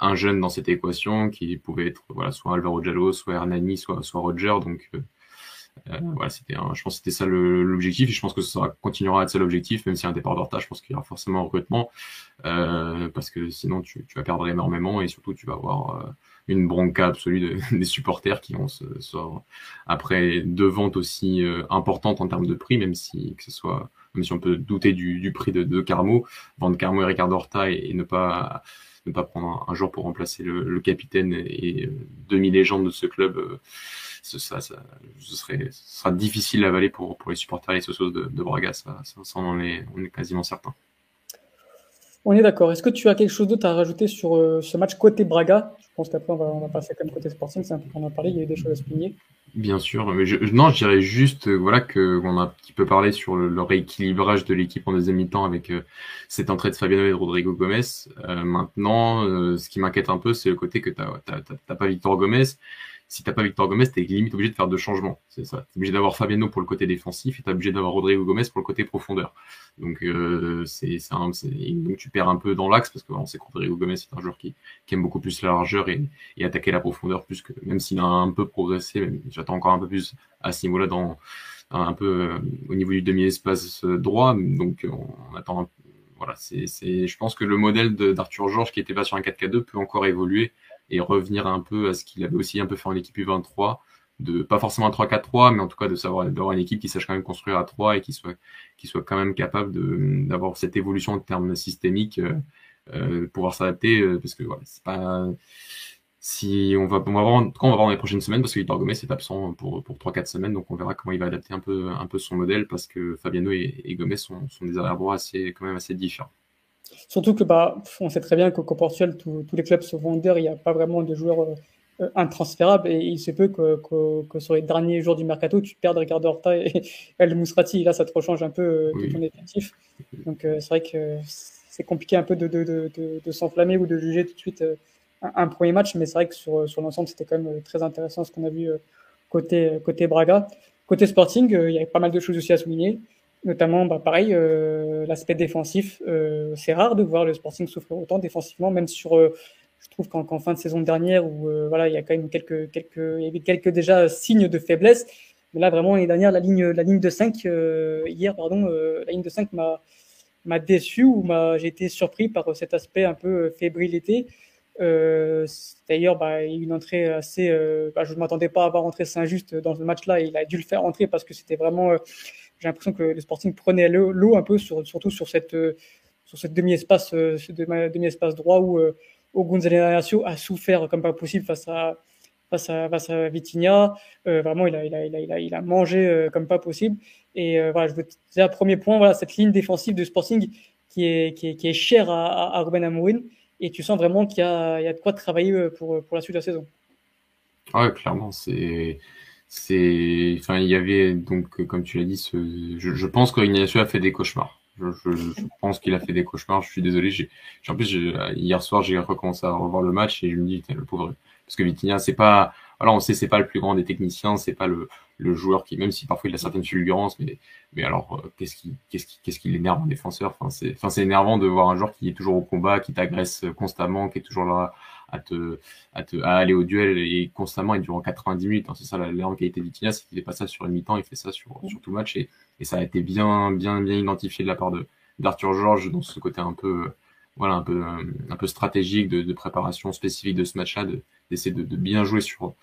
un jeune dans cette équation qui pouvait être voilà, soit Alvaro Jallo, soit Hernani, soit, soit Roger. Donc, euh, euh voilà, c'était je pense que c'était ça l'objectif. Et je pense que ça continuera à être ça l'objectif, même si un départ d'Horta, je pense qu'il y aura forcément un recrutement. Euh, parce que sinon tu, tu, vas perdre énormément et surtout tu vas avoir euh, une bronca absolue de, des supporters qui vont se, après deux ventes aussi euh, importantes en termes de prix, même si que ce soit même si on peut douter du, du prix de, de Carmo, vendre Carmo et Ricardo Horta et, et ne pas ne pas prendre un, jour pour remplacer le, capitaine et, euh, demi-légende de ce club, euh, ce, ça, ça, ce, serait, sera difficile à avaler pour, les supporters et les socios de, de Braga, ça, ça, on, en est, on est quasiment certain. On est d'accord. Est-ce que tu as quelque chose d'autre à rajouter sur euh, ce match côté Braga? Je pense qu'après, on va, on va passer comme côté sporting. C'est un peu qu'on a parlé. Il y a eu des choses à souligner. Bien sûr. Mais je, non, je dirais juste euh, voilà que qu'on a un petit peu parlé sur le, rééquilibrage de l'équipe en deuxième mi-temps avec euh, cette entrée de Fabiano et de Rodrigo Gomez. maintenant, ce qui m'inquiète un peu, c'est le côté que tu n'as pas Victor Gomez si t'as pas Victor Gomez, t'es limite obligé de faire deux changements. C'est ça. T'es obligé d'avoir Fabiano pour le côté défensif et t'es obligé d'avoir Rodrigo Gomez pour le côté profondeur. Donc euh, c'est donc tu perds un peu dans l'axe parce que on sait que Rodrigo Gomez c'est un joueur qui, qui aime beaucoup plus la largeur et, et attaquer la profondeur plus que même s'il a un peu progressé, j'attends encore un peu plus à ce niveau-là dans un peu euh, au niveau du demi-espace droit. Donc on attend. voilà, c'est je pense que le modèle d'Arthur Georges qui était pas sur un 4K2 peut encore évoluer et revenir un peu à ce qu'il avait aussi un peu fait en équipe U23, de pas forcément un 3-4-3, mais en tout cas de savoir d'avoir une équipe qui sache quand même construire à 3 et qui soit qui soit quand même capable d'avoir cette évolution en termes systémiques, euh, euh pouvoir s'adapter, euh, parce que voilà, c'est pas si on va, on voir, quand on va voir dans les prochaines semaines, parce que Victor Gomez est absent pour, pour 3-4 semaines, donc on verra comment il va adapter un peu, un peu son modèle, parce que Fabiano et, et Gomez sont, sont des arrière-droits assez, quand même assez différents. Surtout que bah, on sait très bien qu'au Portugal, tous les clubs se vendent il n'y a pas vraiment de joueurs euh, intransférables et il se peut que, que, que, sur les derniers jours du mercato, tu perds Ricardo Horta et El Mousrati. Là, ça te rechange un peu euh, oui. ton effectif. Donc, euh, c'est vrai que c'est compliqué un peu de, de, de, de s'enflammer ou de juger tout de suite un, un premier match, mais c'est vrai que sur, sur l'ensemble, c'était quand même très intéressant ce qu'on a vu côté, côté Braga. Côté Sporting, il y avait pas mal de choses aussi à souligner notamment bah, pareil euh, l'aspect défensif euh, c'est rare de voir le Sporting souffrir autant défensivement même sur euh, je trouve qu'en qu fin de saison dernière où euh, voilà il y a quand même quelques quelques il y avait quelques déjà signes de faiblesse mais là vraiment l'année dernière la ligne la ligne de 5 euh, hier pardon la ligne de 5 m'a m'a déçu ou j'ai été surpris par cet aspect un peu fébrilité euh, D'ailleurs, bah, une entrée assez. Euh, bah, je ne m'attendais pas à avoir entré Saint-Just dans ce match-là. Il a dû le faire entrer parce que c'était vraiment. Euh, j'ai l'impression que le Sporting prenait l'eau un peu, sur, surtout sur cette, sur cette demi-espace droit où, où Gonzalo a souffert comme pas possible face à, face Vitinha. Euh, vraiment, il a, mangé euh, comme pas possible. Et euh, voilà, je veux dire, premier point, voilà, cette ligne défensive de Sporting qui est, chère à, à, Ruben Amorim. Et tu sens vraiment qu'il y a, de quoi travailler pour, pour la suite de la saison. Ouais, clairement, c'est c'est, enfin, il y avait donc, comme tu l'as dit, ce... je, je, pense qu'Ignacio a fait des cauchemars. Je, je, je pense qu'il a fait des cauchemars. Je suis désolé. J'ai, en plus, hier soir, j'ai recommencé à revoir le match et je me dis, le pauvre, parce que Vitinha, c'est pas, voilà, on sait, c'est pas le plus grand des techniciens, c'est pas le, le joueur qui, même si parfois il a certaines fulgurances, mais, mais alors, euh, qu'est-ce qui, qu'est-ce qui, qu'est-ce qui l'énerve en défenseur? Enfin, c'est, enfin, c'est énervant de voir un joueur qui est toujours au combat, qui t'agresse constamment, qui est toujours là à te, à te, à aller au duel et constamment et durant 90 minutes. Hein, c'est ça l'énorme qualité d'Itina, c'est qu'il fait pas ça sur une mi-temps, il fait ça sur, sur tout le match et, et ça a été bien, bien, bien identifié de la part de d'Arthur Georges dans ce côté un peu, voilà, un peu, un peu stratégique de, de préparation spécifique de ce match-là, d'essayer de, de, bien jouer sur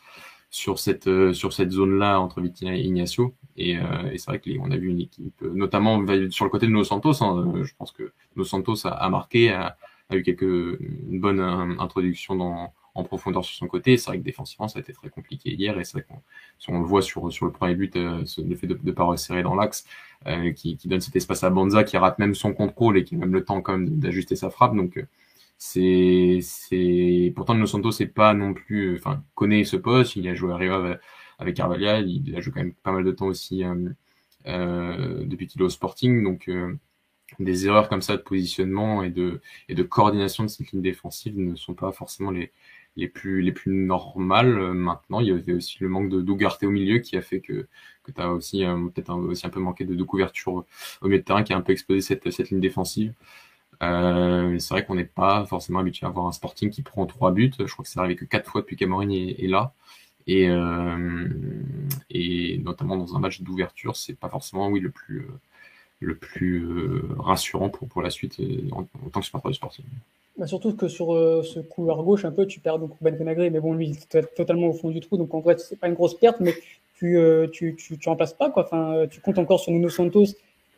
sur cette sur cette zone-là entre Vitinha et Ignacio. Et, euh, et c'est vrai qu'on a vu une équipe, notamment sur le côté de Nos Santos. Hein, je pense que Nos Santos a, a marqué, a, a eu quelques une bonne introduction dans en profondeur sur son côté. C'est vrai que défensivement, ça a été très compliqué hier. Et c'est vrai qu'on si on le voit sur, sur le premier but, euh, le fait de ne pas resserrer dans l'axe, euh, qui, qui, donne cet espace à Banza, qui rate même son contrôle et qui a même le temps quand même d'ajuster sa frappe. Donc, c'est, c'est, pourtant, Nos Santos, c'est pas non plus, enfin, connaît ce poste. Il a joué à Riva avec Carvalhal. Il a joué quand même pas mal de temps aussi, euh, euh, depuis qu'il est au Sporting. Donc, euh, des erreurs comme ça de positionnement et de, et de coordination de cette ligne défensive ne sont pas forcément les, les plus, les plus normales. Euh, maintenant, il y avait aussi le manque de d'Ougarté au milieu qui a fait que, que tu as aussi euh, peut-être aussi un peu manqué de, couverture au milieu de terrain qui a un peu explosé cette, cette ligne défensive. Euh, c'est vrai qu'on n'est pas forcément habitué à avoir un Sporting qui prend trois buts. Je crois que c'est arrivé que quatre fois depuis qu'Amorin est, est, là. Et, euh, et notamment dans un match d'ouverture, c'est pas forcément oui le plus le plus euh, rassurant pour, pour la suite en, en tant que supporter du Sporting. Bah surtout que sur euh, ce couloir gauche, un peu, tu perds donc Ben Benagré, mais bon, lui, il est totalement au fond du trou, donc en vrai, c'est pas une grosse perte, mais tu, euh, tu, tu, tu remplaces pas, quoi. Enfin, tu comptes encore sur Nuno Santos,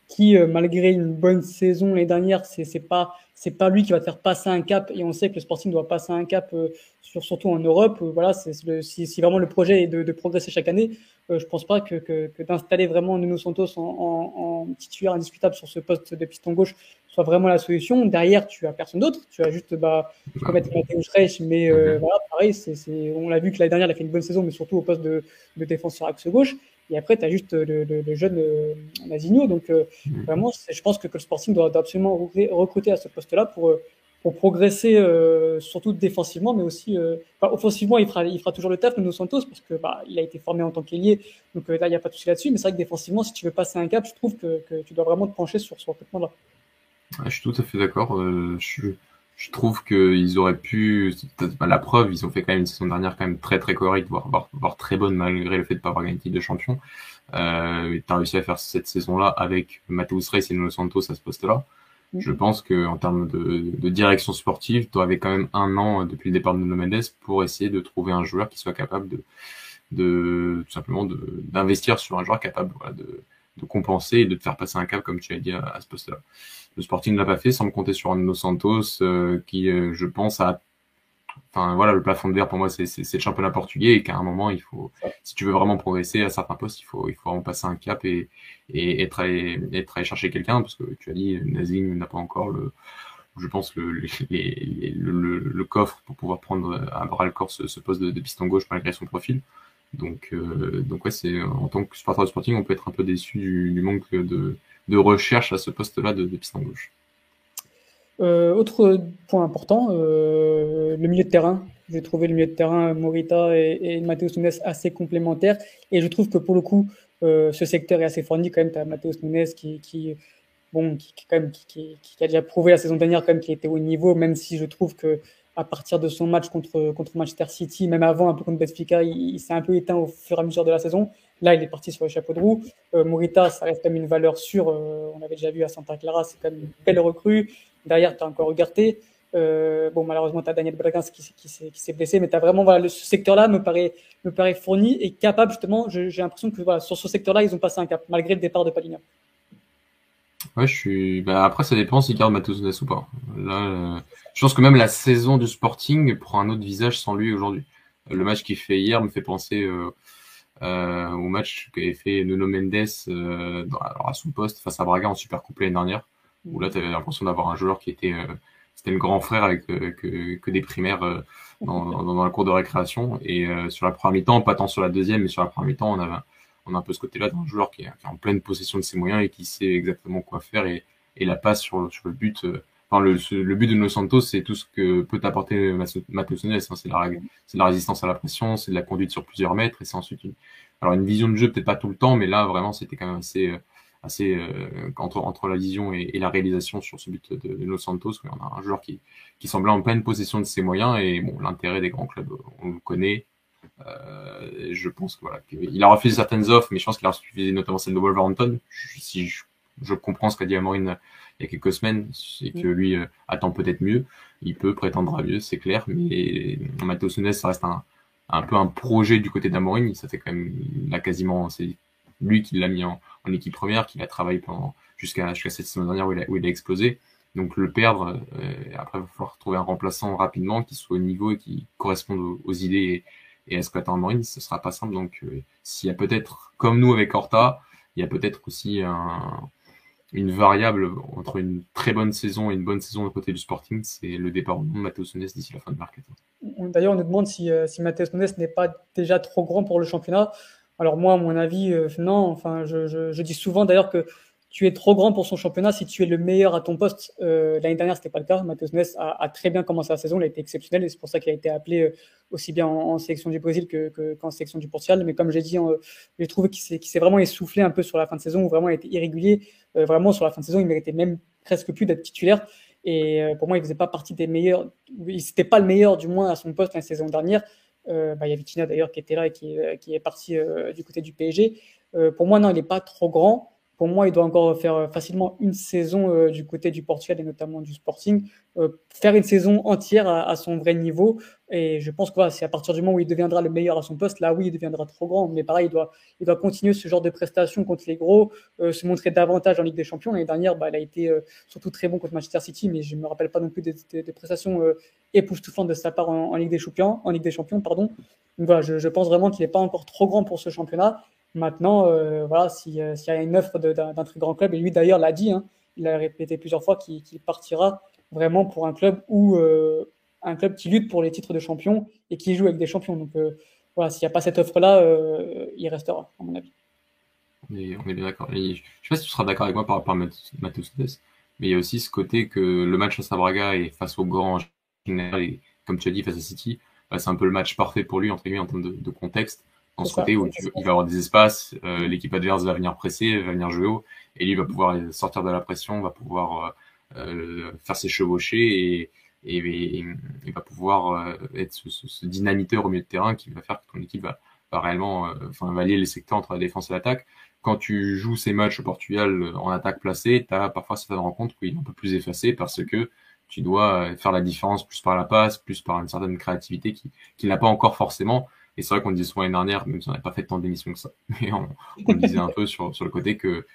qui, euh, malgré une bonne saison l'année dernière, c'est, c'est pas, pas lui qui va te faire passer un cap, et on sait que le Sporting doit passer un cap, euh, sur, surtout en Europe. Euh, voilà, le, si, vraiment le projet est de progresser chaque année, je pense pas que, que, que d'installer vraiment Nuno Santos en, en, en titulaire indiscutable sur ce poste de piston gauche soit vraiment la solution. Derrière, tu as personne d'autre. Tu as juste, bah, tu peux mettre Mateusz Reich, mais euh, voilà, pareil, c'est, c'est, on l'a vu que l'année dernière, il a fait une bonne saison, mais surtout au poste de, de défenseur axe gauche. Et après, tu as juste le, le, le jeune euh, Nazinho. Donc, euh, vraiment, je pense que, que, le Sporting doit, doit absolument recruter à ce poste-là pour, pour progresser, euh, surtout défensivement, mais aussi euh, enfin, offensivement, il fera, il fera toujours le taf, Nuno Santos, parce que bah, il a été formé en tant qu'ailier, donc euh, là, il n'y a pas de souci là-dessus. Mais c'est vrai que défensivement, si tu veux passer un cap, je trouve que, que tu dois vraiment te pencher sur ce recrutement-là. je suis tout à fait d'accord. Euh, je, je, trouve qu'ils auraient pu, bah, la preuve, ils ont fait quand même une saison dernière quand même très très correcte, voire, voire, voire très bonne malgré le fait de ne pas avoir gagné le titre de champion. Euh, tu as réussi à faire cette saison-là avec Matheus Reis et Nuno Santos à ce poste-là. Je pense que en termes de, de direction sportive, tu avais quand même un an depuis le départ de Nuno Mendes pour essayer de trouver un joueur qui soit capable de, de tout simplement d'investir sur un joueur capable voilà, de, de compenser et de te faire passer un cap comme tu as dit à, ce poste-là. Le Sporting ne l'a pas fait sans me compter sur un Nuno Santos euh, qui, euh, je pense, a enfin voilà, le plafond de verre pour moi, c'est le championnat portugais et qu'à un moment, il faut, si tu veux vraiment progresser à certains postes, il faut, il faut vraiment passer un cap et, et être, allé, être allé chercher quelqu'un parce que tu as dit, Nazing n'a pas encore le, je pense, le, les, le, le, coffre pour pouvoir prendre à bras le corps ce, poste de, piston gauche malgré son profil. Donc, euh, donc ouais, c'est en tant que supporter de Sporting, on peut être un peu déçu du, du manque de, de recherche à ce poste-là de, de piston gauche. Euh, autre point important, euh, le milieu de terrain. J'ai trouvé le milieu de terrain Morita et, et Nunes assez complémentaires. Et je trouve que pour le coup, euh, ce secteur est assez fourni. Quand même, tu as Matheus Nunes qui, qui, bon, qui, quand même, qui, qui, a déjà prouvé la saison dernière quand même qu'il était au niveau, même si je trouve que à partir de son match contre, contre Manchester City, même avant un peu contre Benfica, il, s'est un peu éteint au fur et à mesure de la saison. Là, il est parti sur le chapeau de roue. Euh, Morita, ça reste quand même une valeur sûre. on avait déjà vu à Santa Clara, c'est quand même une belle recrue. Derrière, tu as encore regardé. Euh, bon, malheureusement, tu as Daniel Bragans qui, s'est blessé, mais tu as vraiment, voilà, ce secteur-là me paraît, me paraît fourni et capable, justement. J'ai l'impression que voilà, sur ce secteur-là, ils ont passé un cap, malgré le départ de Palina. Ouais, je suis. Bah, après, ça dépend s'il garde Matosounas ou pas. Là, euh, je pense que même la saison du Sporting prend un autre visage sans lui aujourd'hui. Le match qu'il fait hier me fait penser euh, euh au match qu'avait fait Nuno Mendes euh, à son poste face à Braga en Super Coupe l'année dernière où là, tu avais l'impression d'avoir un joueur qui était, euh, c'était le grand frère avec euh, que, que, des primaires euh, dans, dans, dans, la cour de récréation. Et sur la première mi-temps, pas tant sur la deuxième, mais sur la première mi-temps, on, avait, on a un peu ce côté-là d'un joueur qui est, en pleine possession de ses moyens et qui sait exactement quoi faire. Et, et la passe sur, sur le but, enfin, le, le but de Nos Santos, c'est tout ce que peut apporter Matheus Nunes. Hein. C'est la, la résistance à la pression, c'est de la conduite sur plusieurs mètres, et c'est ensuite une, alors une vision de jeu peut-être pas tout le temps, mais là vraiment c'était quand même assez assez euh, entre, entre la vision et, et, la réalisation sur ce but de, de Los Santos. On a un joueur qui, qui semblait en pleine possession de ses moyens et bon, l'intérêt des grands clubs, on le connaît. Euh, je pense voilà, il a refusé certaines offres, mais je pense qu'il a refusé notamment celle de Wolverhampton. Si je, je, comprends ce qu'a dit Amorin il y a quelques semaines, c'est que lui euh, attend peut-être mieux. Il peut prétendre à mieux, c'est clair, mais Matheus Nunes, ça reste un, un peu un projet du côté d'Amorin. Ça fait quand même, a quasiment, c'est lui qui l'a mis en, en équipe première, qu'il a travaillé pendant jusqu'à jusqu'à cette saison dernière où il a, où il a explosé. Donc le perdre, euh, après il va falloir trouver un remplaçant rapidement qui soit au niveau et qui corresponde aux, idées et, à ce qu'attend Marine, ce sera pas simple. Donc euh, s'il y a peut-être, comme nous avec Horta, il y a peut-être aussi un, une variable entre une très bonne saison et une bonne saison de côté du Sporting, c'est le départ de Matheus Nunes d'ici la fin de mercato. D'ailleurs, on nous demande si, euh, si Matheus Nunes n'est pas déjà trop grand pour le championnat. Alors moi, à mon avis, euh, non. Enfin, je, je, je dis souvent d'ailleurs que tu es trop grand pour son championnat si tu es le meilleur à ton poste. Euh, L'année dernière, c'était pas le cas. Matheus Nunes a, a, très bien commencé la saison, il a été exceptionnel et c'est pour ça qu'il a été appelé euh, aussi bien en, sélection du Brésil qu'en que, qu sélection du Portugal. Mais comme j'ai dit, euh, j'ai trouvé qu'il s'est vraiment essoufflé un peu sur la fin de saison, où vraiment il était irrégulier. Euh, vraiment, sur la fin de saison, il méritait même presque plus d'être titulaire. Et euh, pour moi, il faisait pas partie des meilleurs. Il n'était pas le meilleur, du moins, à son poste la saison dernière. Euh, bah, il y a Vitina d'ailleurs qui était là et qui, qui est parti du côté du PSG. Pour moi, non, il n'est pas trop grand. Pour moi, il doit encore faire facilement une saison du côté du Portugal et notamment du Sporting, faire une saison entière à, son vrai niveau. Et je pense que c'est à partir du moment où il deviendra le meilleur à son poste, là oui, il deviendra trop grand. Mais pareil, il doit, il doit continuer ce genre de prestations contre les gros, euh, se montrer davantage en Ligue des Champions. L'année dernière, bah, il a été euh, surtout très bon contre Manchester City, mais je ne me rappelle pas non plus des, des, des prestations euh, époustouflantes de sa part en, Ligue des Champions. En Ligue des Champions pardon. Voilà, je, je pense vraiment qu'il n'est pas encore trop grand pour ce championnat. Maintenant, euh, voilà, s'il si y a une offre d'un très grand club, et lui d'ailleurs l'a dit, hein, il a répété plusieurs fois qu'il qu partira vraiment pour un club où euh, un club qui lutte pour les titres de champion et qui joue avec des champions. Donc euh, voilà, s'il n'y a pas cette offre-là, euh, il restera, à mon avis. On est, bien d'accord. Je ne sais pas si tu seras d'accord avec moi par rapport à Matheus mais il y a aussi ce côté que le match face à Braga et face au grand général, et comme tu as dit, face à City, bah, c'est un peu le match parfait pour lui, entre en termes de contexte. Ce côté où tu, il va avoir des espaces, euh, l'équipe adverse va venir presser, va venir jouer haut, et lui va pouvoir sortir de la pression, va pouvoir euh, faire ses chevauchés et, et, et, et va pouvoir euh, être ce, ce, ce, dynamiteur au milieu de terrain qui va faire que ton équipe va, va réellement euh, enfin, valier les secteurs entre la défense et l'attaque. Quand tu joues ces matchs au Portugal euh, en attaque placée, tu as parfois certaines rencontres où il est un peu plus effacé parce que tu dois faire la différence plus par la passe, plus par une certaine créativité qui, qui n'a pas encore forcément. Et c'est vrai qu'on disait souvent l'année dernière, même si on n'avait pas fait tant d'émissions que ça, mais on, disait un peu sur, sur le côté que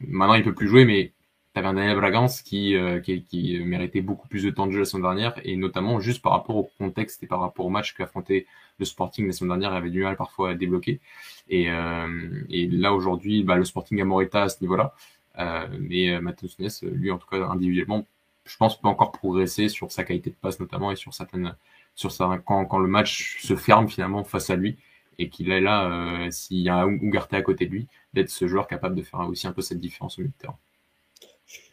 maintenant il peut plus jouer, mais avais un Daniel Bragance qui, qui, qui, méritait beaucoup plus de temps de jeu la semaine dernière, et notamment juste par rapport au contexte et par rapport au match qu'affrontait le Sporting la semaine dernière, il avait du mal parfois à débloquer. Et, et là aujourd'hui, bah, le Sporting a Morita à ce niveau-là. mais Matheus Nunes, lui en tout cas individuellement, je pense peut encore progresser sur sa qualité de passe notamment et sur certaines sur ça quand, quand le match se ferme finalement face à lui et qu'il est là, euh, s'il y a un Ougarté à côté de lui, d'être ce joueur capable de faire aussi un peu cette différence au milieu de terrain.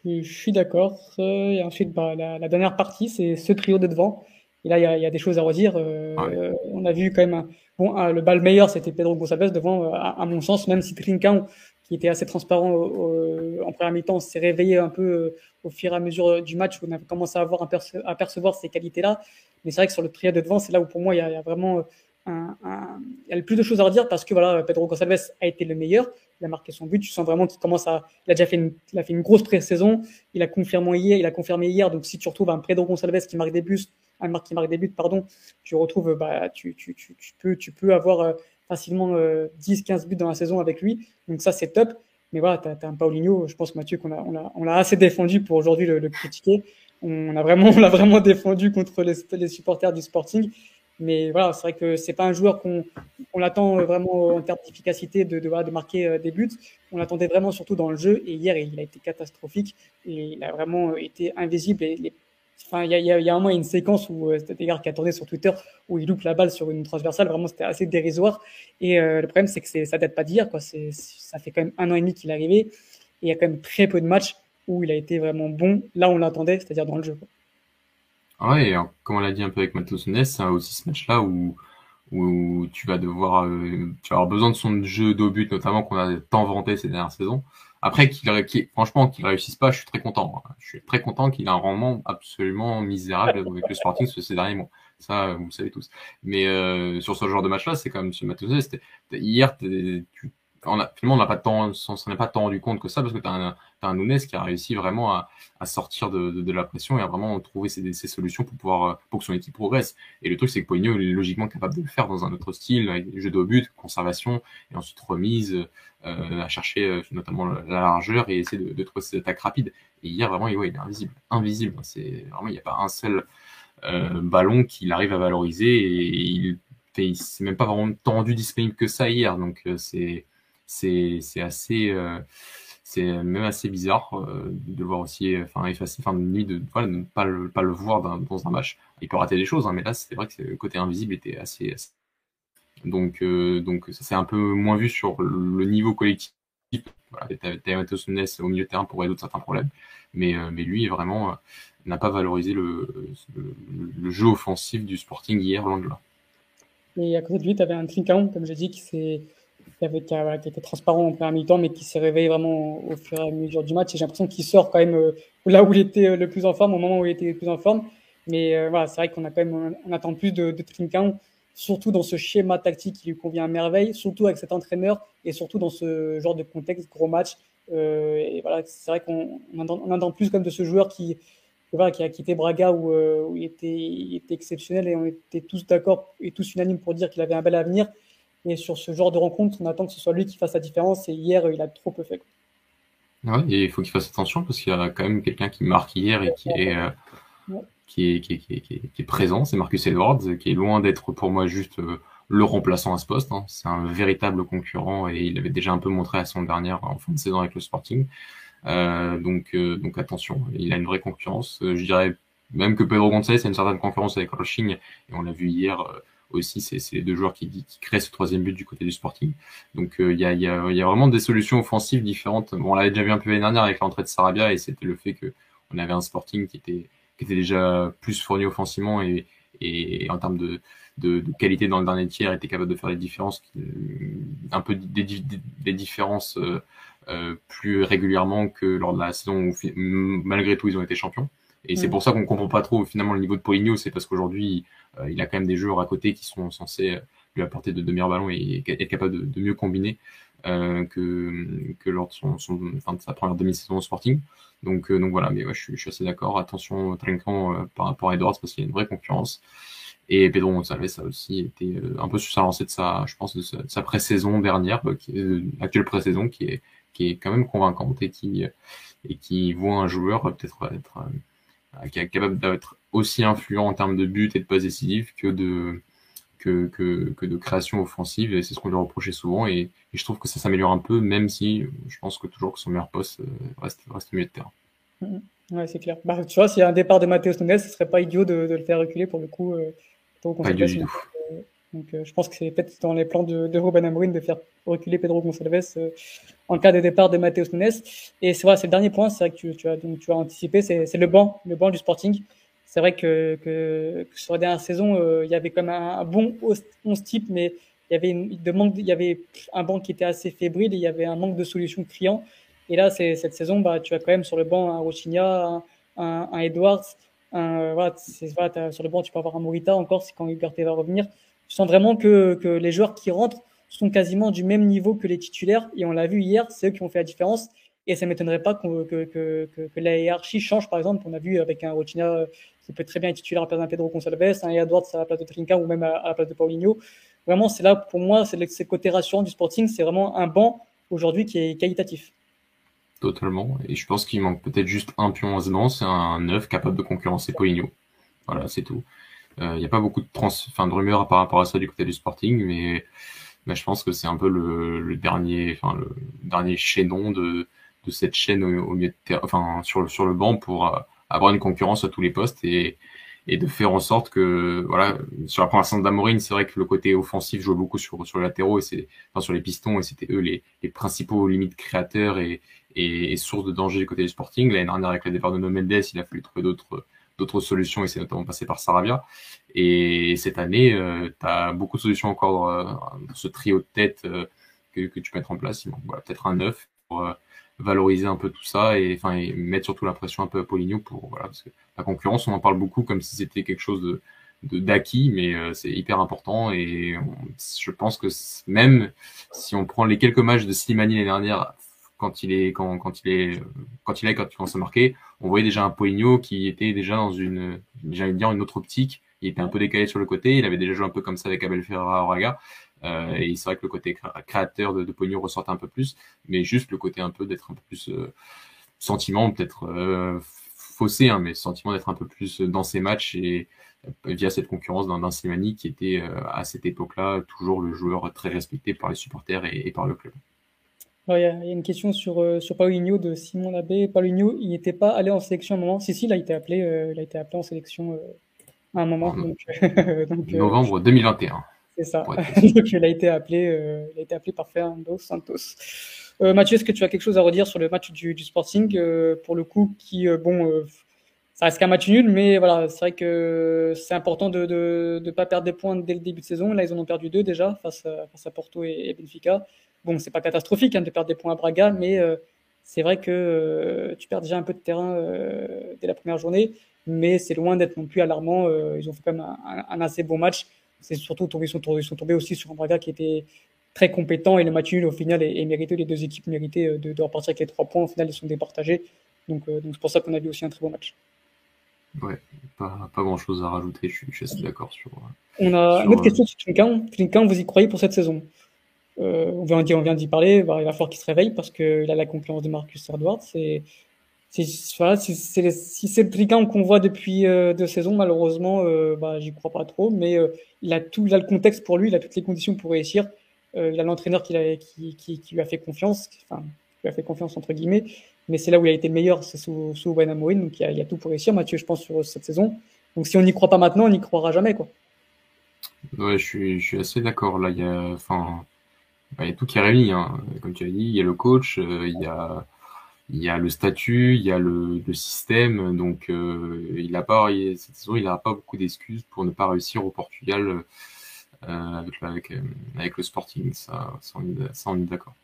Je, suis d'accord. Et ensuite, bah, la, dernière partie, c'est ce trio de devant. Et là, il y a, y a, des choses à redire. Euh, on a vu quand même, bon, le bal meilleur, c'était Pedro Gonçalves devant, euh, à, mon sens, même si Trincão, qui était assez transparent en première mi-temps, s'est réveillé un peu au fur et à mesure du match, où on a commencé à, voir, à percevoir ces qualités-là. Mais c'est vrai que sur le trio de devant, c'est là où pour moi, il y a, vraiment un, il y a le plus de choses à redire parce que voilà, Pedro Gonçalves a été le meilleur. Il a marqué son but. Tu sens vraiment qu'il commence à, il a déjà fait une, il a fait une grosse pré-saison. Il a confirmé hier, il a confirmé hier. Donc si tu retrouves un Pedro Gonçalves qui marque des buts, un marque qui marque des buts, pardon, tu retrouves, bah, tu, tu, tu, peux, tu peux avoir euh, facilement euh, 10, 15 buts dans la saison avec lui. Donc ça, c'est top. Mais voilà, tu as, un Paulinho, je pense, Mathieu, qu'on a, on a, on a assez défendu pour aujourd'hui le, le critiquer on a vraiment, on l'a vraiment défendu contre les, les, supporters du Sporting. Mais voilà, c'est vrai que c'est pas un joueur qu'on on attend vraiment en termes d'efficacité de, de, de, marquer euh, des buts. On l'attendait vraiment surtout dans le jeu. Et hier, il a été catastrophique. Il a vraiment été invisible. Et les, enfin, il y a, un moment, une séquence où euh, gars qui a tourné sur Twitter où il loupe la balle sur une transversale. Vraiment, c'était assez dérisoire. Et euh, le problème, c'est que ça date pas d'hier. Ça fait quand même un an et demi qu'il est arrivé. Et il y a quand même très peu de matchs où il a été vraiment bon. Là, on l'attendait, c'est-à-dire dans le jeu. Quoi. Ouais, et comme on l'a dit un peu avec Matheus Nunes, c'est aussi ce match-là où, où tu vas euh, tu vas avoir besoin de son jeu d'au but, notamment qu'on a tant vanté ces dernières saisons. Après, qu'il, franchement, qu'il réussisse pas, je suis très content. Je suis très content qu'il ait un rendement absolument misérable avec le Sporting ces derniers mois. Ça, vous le savez tous. Mais euh, sur ce genre de match-là, c'est comme M. Matheus Nunes. Hier, tu, on a, finalement, on n'a pas tant, s'en est pas tant rendu compte que ça parce que tu as un, as un Nunes qui a réussi vraiment à, à sortir de, de, de, la pression et à vraiment trouver ses, ses, solutions pour pouvoir, pour que son équipe progresse. Et le truc, c'est que Poigno est logiquement capable de le faire dans un autre style, avec jeu de but, conservation et ensuite remise, euh, à chercher euh, notamment la largeur et essayer de, de trouver ses attaques rapides. Et hier, vraiment, il, ouais, il est invisible, invisible. C'est vraiment, il n'y a pas un seul euh, ballon qu'il arrive à valoriser et il, il s'est même pas vraiment tendu disponible que ça hier. Donc, euh, c'est c'est assez euh, c'est même assez bizarre euh, de voir aussi enfin effacer enfin de, voilà, ne pas le, pas le voir dans, un match. Il peut rater des choses hein, mais là c'est vrai que le côté invisible était assez, donc euh, donc ça c'est un peu moins vu sur le niveau collectif. Voilà, Nunes au milieu de terrain pour résoudre certains problèmes mais mais lui vraiment n'a pas valorisé le, jeu offensif du Sporting hier loin de là. Et à côté de lui tu avais un Trincão comme j'ai dit qui s'est qui, qui, était transparent en première mi-temps, mais qui s'est réveillé vraiment au fur et à mesure du match. Et j'ai l'impression qu'il sort quand même euh, là où il était euh, le plus en forme, au moment où il était le plus en forme. Mais euh, voilà, c'est vrai qu'on a quand même, on attend plus de, de surtout dans ce schéma tactique qui lui convient à merveille, surtout avec cet entraîneur et surtout dans ce genre de contexte, gros match. Et voilà, c'est vrai qu'on on attend, plus comme de ce joueur qui, voilà, qui a quitté Braga où, il était exceptionnel et on était tous d'accord et tous unanimes pour dire qu'il avait un bel avenir. Et sur ce genre de rencontre, on attend que ce soit lui qui fasse la différence. Et hier, il a trop peu fait. Ouais, et il faut qu'il fasse attention parce qu'il y a quand même quelqu'un qui marque hier et qui est, euh, qui, est, qui, est, qui, est, qui, est, présent. C'est Marcus Edwards, qui est loin d'être pour moi juste euh, le remplaçant à ce poste. Hein. C'est un véritable concurrent et il avait déjà un peu montré à son dernière en fin de saison avec le Sporting. Euh, donc, euh, donc attention, il a une vraie concurrence. Je dirais même que Pedro Gonçalves a une certaine concurrence avec Roching et on l'a vu hier aussi, c'est les deux joueurs qui, créent ce troisième but du côté du Sporting. Donc il euh, y, a, y, y, a, vraiment des solutions offensives différentes. On l'avait déjà vu un peu l'année dernière avec l'entrée de Sarabia et c'était le fait que on avait un Sporting qui était qui était déjà plus fourni offensivement et, et en termes de, de, qualité dans le dernier tiers était capable de faire des différences, un peu des, différences euh, euh, plus régulièrement que lors de la saison où malgré tout ils ont été champions. Et c'est pour ça qu'on comprend pas trop finalement le niveau de Poligno, c'est parce qu'aujourd'hui euh, il a quand même des joueurs à côté qui sont censés euh, lui apporter de, de meilleurs ballons et être capable de, de mieux combiner euh, que, que lors de, son, son, enfin, de sa première demi-saison au Sporting. Donc, euh, donc voilà, mais ouais, je, suis, je suis assez d'accord. Attention Trinquant euh, par rapport à Edwards parce qu'il y a une vraie concurrence. Et Pedro Gonçalves a aussi été un peu sur sa lancée de sa, je pense, de sa, sa pré-saison dernière, bah, qui est, actuelle pré-saison, qui est, qui est quand même convaincante et qui, et qui voit un joueur peut-être être, être capable d'être aussi influent en termes de but et de passes décisives que de que, que, que de création offensive et c'est ce qu'on lui reprochait souvent et, je trouve que ça s'améliore un peu même si je pense que toujours que son meilleur poste reste, reste milieu de terrain. Mm-hmm. Ouais, c'est clair. Bah, tu vois, s'il y a un départ de Matteo Nunes, ce serait pas idiot de, de, le faire reculer pour le coup. Euh, donc, pas du tout. Donc, euh, je pense que c'est peut-être dans les plans de, de Ruben Amorim de faire reculer Pedro Gonçalves euh, en cas de départ de Matheus Nunes. Et c'est vrai, c'est le dernier point, c'est vrai que tu, tu, as, donc, tu as anticipé, c'est le banc, le banc du Sporting. C'est vrai que, que, que, sur la dernière saison, euh, il y avait quand même un, bon 11 type, mais il y avait une, de manque, il y avait un banc qui était assez fébrile et il y avait un manque de solutions criant. Et là, c'est cette saison, bah, tu as quand même sur le banc un Rochigna, un, un, Edwards, un, voilà, voilà sur le banc, tu peux avoir un Morita encore si quand Ugarte va revenir. Je sens vraiment que, les joueurs qui rentrent sont quasiment du même niveau que les titulaires. Et on l'a vu hier, c'est eux qui ont fait la différence. Et ça m'étonnerait pas que, que, la hiérarchie change, par exemple. On a vu avec un Rotina euh, qui peut très bien être titulaire à la place d'un Pedro Gonçalves, un Edwards à la place de Trinca ou même à, la place de Paulinho. Vraiment, c'est là, pour moi, c'est le côté rassurant du Sporting. C'est vraiment un banc aujourd'hui qui est qualitatif. Totalement. Et je pense qu'il manque peut-être juste un pion à ce c'est un neuf capable de concurrencer Paulinho. Voilà, c'est tout. Il euh, n'y a pas beaucoup de, trans enfin, de rumeurs par rapport à ça du côté du Sporting, mais, je pense que c'est un peu le, le, dernier, enfin, le dernier chaînon de, de cette chaîne au, au de enfin, sur le, sur le banc pour euh, avoir une concurrence à tous les postes et, et de faire en sorte que, voilà, sur la première centre d'Amorine, c'est vrai que le côté offensif joue beaucoup sur, sur les latéraux et c'est, enfin, sur les pistons et c'était eux les, les principaux limites créateurs et, et, sources de danger du côté du Sporting. L'année dernière, avec le départ de No Mendes, il a fallu trouver d'autres, d'autres solutions et c'est notamment passé par Sarabia. Et cette année, euh, tu as beaucoup de solutions encore euh, dans ce trio de tête euh, que, que, tu peux mettre en place. Voilà, peut-être un neuf pour euh, valoriser un peu tout ça et, enfin, et mettre surtout la pression un peu à Poligno pour voilà parce que la concurrence, on en parle beaucoup comme si c'était quelque chose de d'acquis, mais euh, c'est hyper important et je pense que même si on prend les quelques matchs de Slimani l'année dernière quand il est quand, quand il est quand il est quand il commence à marquer, on voyait déjà un Poligno qui était déjà dans une j'allais dire une autre optique. Il était un peu décalé sur le côté. Il avait déjà joué un peu comme ça avec Abel Ferreira Oraga. Euh, et c'est vrai que le côté créateur de, de Poligno ressortait un peu plus, mais juste le côté un peu d'être un peu plus euh, sentiment, peut-être euh, faussé, hein, mais sentiment d'être un peu plus dans ses matchs et via cette concurrence d'un Slimani qui était à cette époque-là toujours le joueur très respecté par les supporters et par le club. Il y, a une question sur, euh, sur Paulinho de Simon Labbé. Paulinho, il n'était pas allé en sélection à un moment. Si, si, il a été appelé, euh, il a été appelé en sélection euh, à un moment. Donc, donc, Novembre 2021. C'est ça. donc, il a été appelé, il a été appelé par Fernando Santos. Mathieu, est-ce que tu as quelque chose à redire sur le match du, du Sporting pour le coup, qui, bon, ça reste qu'un match nul, mais voilà, c'est vrai que c'est important de ne de, de pas perdre des points dès le début de saison. Là, ils en ont perdu deux déjà face à, face à Porto et, et Benfica. Bon, c'est pas catastrophique hein, de perdre des points à Braga, mais euh, c'est vrai que euh, tu perds déjà un peu de terrain euh, dès la première journée, mais c'est loin d'être non plus alarmant. ils ont fait quand même un, assez bon match. C'est surtout ils sont, tombés, ils sont tombés aussi sur un Braga qui était très compétent et le match nul au final est, mérité. Les deux équipes méritaient de, de, repartir avec les trois points. Au final, ils sont départagés. Donc, donc c'est pour ça qu'on a vu aussi un très bon match. Ouais, pas, pas grand chose à rajouter, je suis, je suis d'accord sur. On a une autre question sur Trinkan. vous y croyez pour cette saison? On vient d'y, on vient d'y parler, bah, il va falloir qu'il se réveille parce qu'il a la concurrence de Marcus Edwards. C'est, voilà, si c'est, le Trican qu'on voit depuis euh, deux saisons, malheureusement, euh, bah, j'y crois pas trop, mais euh, il a tout, il a le contexte pour lui, il a toutes les conditions pour réussir. Euh, il a l'entraîneur qui, qui, qui, qui, lui a fait confiance, enfin, lui a fait confiance entre guillemets, mais c'est là où il a été meilleur, c'est sous, sous Amorin, donc il y, a, il a tout pour réussir, Mathieu, je pense, sur cette saison. Donc si on n'y croit pas maintenant, on n'y croira jamais, quoi. Ouais, je suis, je suis assez d'accord. Là, il y a, enfin, bah, y a tout qui est réuni. Hein. Comme tu as dit, il y a le coach, euh, il, y a, y a le statut, il y a le, système. Donc, euh, il a pas, cette saison, il n'aura pas beaucoup d'excuses pour ne pas réussir au Portugal euh, avec, avec, avec, le Sporting. Ça, on est, d'accord.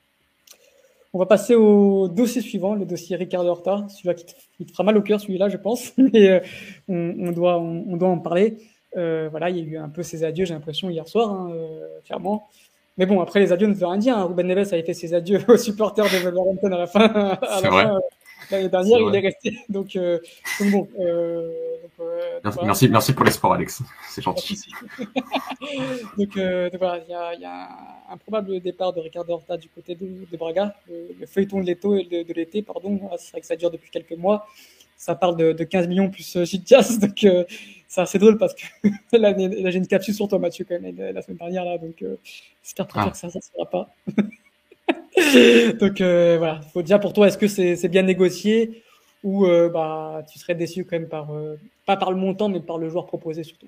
On va passer au dossier suivant, le dossier Ricardo Horta. Celui-là qui, te, fera mal au cœur, celui-là, je pense. Mais on, doit, on, doit en parler. Voilà, il y a eu un peu ses adieux, j'ai l'impression, hier soir, hein, clairement. Mais bon, après, les adieux ne veulent rien dire. Hein. Ruben Neves avait fait ses adieux aux supporters de Wolverhampton à la fin. C'est vrai. L'année dernière, il est resté. Donc, euh, bon. Euh, merci, merci, pour l'espoir, Alex. C'est gentil. donc, voilà, il y a, un, probable départ de Ricardo Horta du côté de, Braga. Le, feuilleton de l'été, de, l'été, pardon. C'est vrai que ça dure depuis quelques mois. Ça parle de, 15 millions plus Gitias. Donc, c'est assez drôle parce que là, j'ai une capsule sur toi, Mathieu, quand même, la semaine dernière. Là, donc, j'espère ah. que ça ne se fera pas. Donc euh, voilà, il faut déjà pour toi, est-ce que c'est bien négocié ou euh, bah, tu serais déçu quand même par, euh, pas par le montant, mais par le joueur proposé surtout?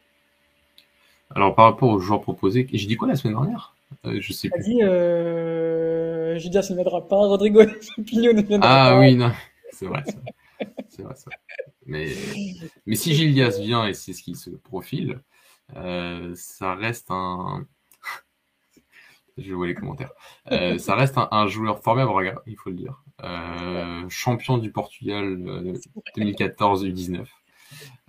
Alors par rapport au joueur proposé, j'ai dit quoi la semaine dernière? Je sais plus. dit, euh, Judas ne viendra pas, Rodrigo Pignon ne viendra ah, pas. Ah oui, non, c'est vrai. C'est vrai, ça. Mais, si Gildias vient et c'est ce qui se profile, ça reste un, je vois les commentaires. Euh, ça reste un, joueur à Braga, il faut le dire. Euh, champion du Portugal 2014 U19.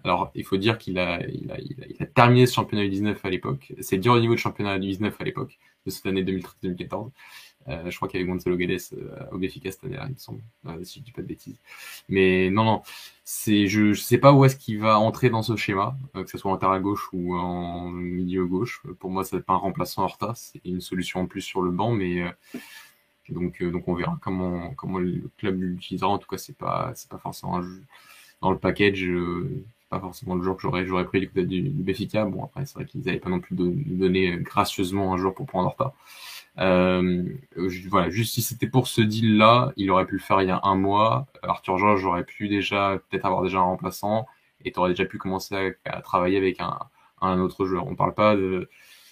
Alors, il faut dire qu'il a, il a, il a, terminé ce championnat U19 à l'époque. C'est dur au niveau de championnat U19 à l'époque, de cette année 2013-2014. Euh, je crois qu'il y avait Gonzalo Guedes euh, au Béfica cette année-là, il me semble, euh, si je dis pas de bêtises. Mais non, non, c'est, je, je sais pas où est-ce qu'il va entrer dans ce schéma, que ce soit en terre à gauche ou en milieu gauche. Pour moi, c'est pas un remplaçant Horta, c'est une solution en plus sur le banc, mais donc, donc on verra comment, comment le club l'utilisera. En tout cas, c'est pas, c'est pas forcément un jeu. dans le package pas forcément le joueur que j'aurais j'aurais pris du côté du, du Bon après c'est vrai qu'ils n'avaient pas non plus donné gracieusement un joueur pour prendre Horta. Euh, voilà, juste si c'était pour ce deal-là, il aurait pu le faire il y a un mois. Arthur Georges aurait pu déjà peut-être avoir déjà un remplaçant et tu aurais déjà pu commencer à, travailler avec un, un, autre joueur. On parle pas de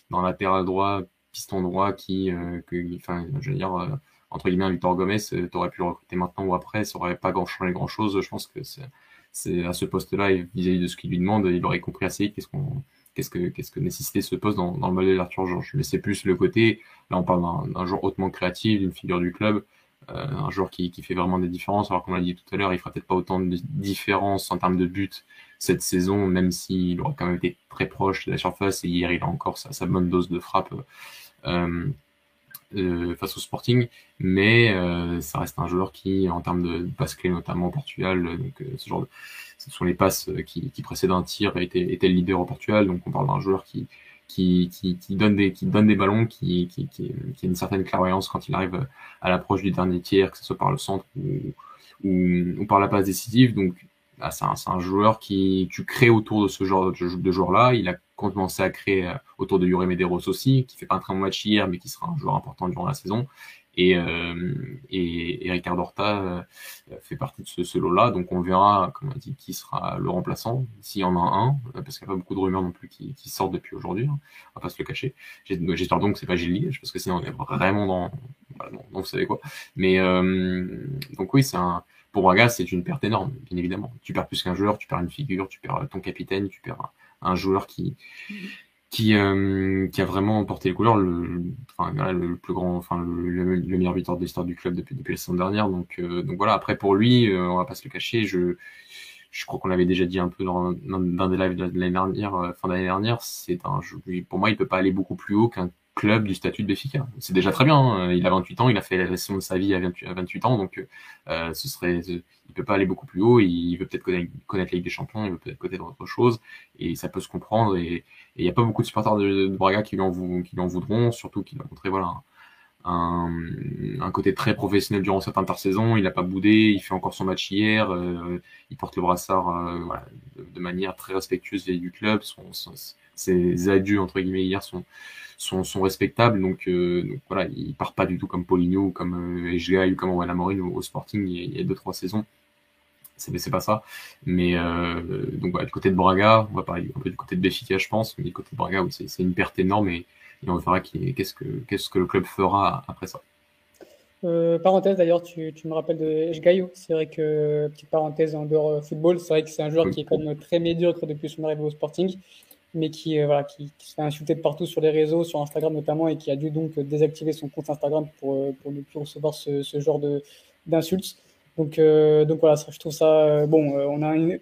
dans latéral droit, piston droit qui, euh, que, enfin, je veux dire, euh, entre guillemets, Victor Gomez, euh, tu aurais pu le recruter maintenant ou après, ça aurait pas grand changé grand chose. Je pense que c'est à ce poste-là vis-à-vis de ce qu'il lui demande, il aurait compris assez qu'est-ce qu'on qu'est-ce que qu'est-ce que poste dans, dans le modèle d'Arthur Georges. Mais c'est plus le côté, là on parle d'un joueur hautement créatif, d'une figure du club, euh, un joueur qui, qui fait vraiment des différences. Alors comme on l'a dit tout à l'heure, il fera peut-être pas autant de différences en termes de buts cette saison, même s'il aura quand même été très proche de la surface et hier il a encore sa, bonne dose de frappe. Euh, euh, face au Sporting, mais ça reste un joueur qui, en termes de passes clés, notamment au Portugal, donc ce genre de, ce sont les passes qui, qui précèdent un tir et était, était le leader au Portugal. Donc on parle d'un joueur qui, donne des, ballons, qui, qui, a une certaine clairvoyance quand il arrive à l'approche du dernier tiers, que ce soit par le centre ou, par la passe décisive. Donc ah, c'est un, un, joueur qui tu crées autour de ce genre de, de joueur-là. Il a commencé à créer euh, autour de Yuri Medeiros aussi, qui fait pas un très bon match hier, mais qui sera un joueur important durant la saison. Et, euh, et, et Ricardo Horta euh, fait partie de ce, ce lot-là. Donc on verra, comme on dit, qui sera le remplaçant, s'il y en a un, parce qu'il n'y a pas beaucoup de rumeurs non plus qui, qui sortent depuis aujourd'hui. Hein. On va pas se le cacher. J'espère donc que c'est pas Gilles parce que sinon on est vraiment dans, voilà, donc vous savez quoi. Mais euh, donc oui, c'est un pour Braga, c'est une perte énorme, bien évidemment. Tu perds plus qu'un joueur, tu perds une figure, tu perds ton capitaine, tu perds un joueur qui qui, euh, qui a vraiment porté les couleurs, le, enfin, voilà, le plus grand, enfin le, le, meilleur buteur de l'histoire du club depuis, depuis la saison dernière. Donc, euh, donc voilà. Après pour lui, euh, on va pas se le cacher. Je, je crois qu'on l'avait déjà dit un peu dans, dans, des lives de l'année dernière, euh, fin d'année dernière. C'est un, pour moi, il peut pas aller beaucoup plus haut qu'un club du statut de Béfica. C'est déjà très bien. Hein. Il a 28 ans, il a fait la saison de sa vie à 28, ans, donc euh, ce serait, il peut pas aller beaucoup plus haut. Il veut peut-être connaître, la Ligue des Champions, il veut peut-être connaître autre chose, et ça peut se comprendre. Et il n'y a pas beaucoup de supporters de, Braga qui lui en, voudront, surtout qu'il a montré voilà un, côté très professionnel durant cette intersaison. Il n'a pas boudé, il fait encore son match hier, euh, il porte le brassard euh, de, manière très respectueuse vis du club. Ses adieux entre guillemets hier sont sont, sont respectables. Donc, euh, donc, voilà, il part pas du tout comme ou comme euh, ou comme Owen Amorin au, au, Sporting il y a deux trois saisons. C'est c'est pas ça. Mais euh, donc voilà, du côté de Braga, on va parler un peu du côté de Béfica, je pense, mais du côté de Braga, oui, c'est une perte énorme et, et on verra qu'est-ce que qu'est-ce que le club fera après ça. Euh, parenthèse d'ailleurs, tu, tu, me rappelles de Eshgaio. C'est vrai que, petite parenthèse en dehors football, c'est vrai que c'est un joueur qui est quand même très médiocre depuis son arrivée au Sporting mais qui, euh, voilà, qui, qui, se fait insulter de partout sur les réseaux, sur Instagram notamment, et qui a dû donc désactiver son compte Instagram pour, euh, pour ne plus recevoir ce, ce genre d'insultes. Donc, euh, donc voilà, je trouve ça bon. on a une,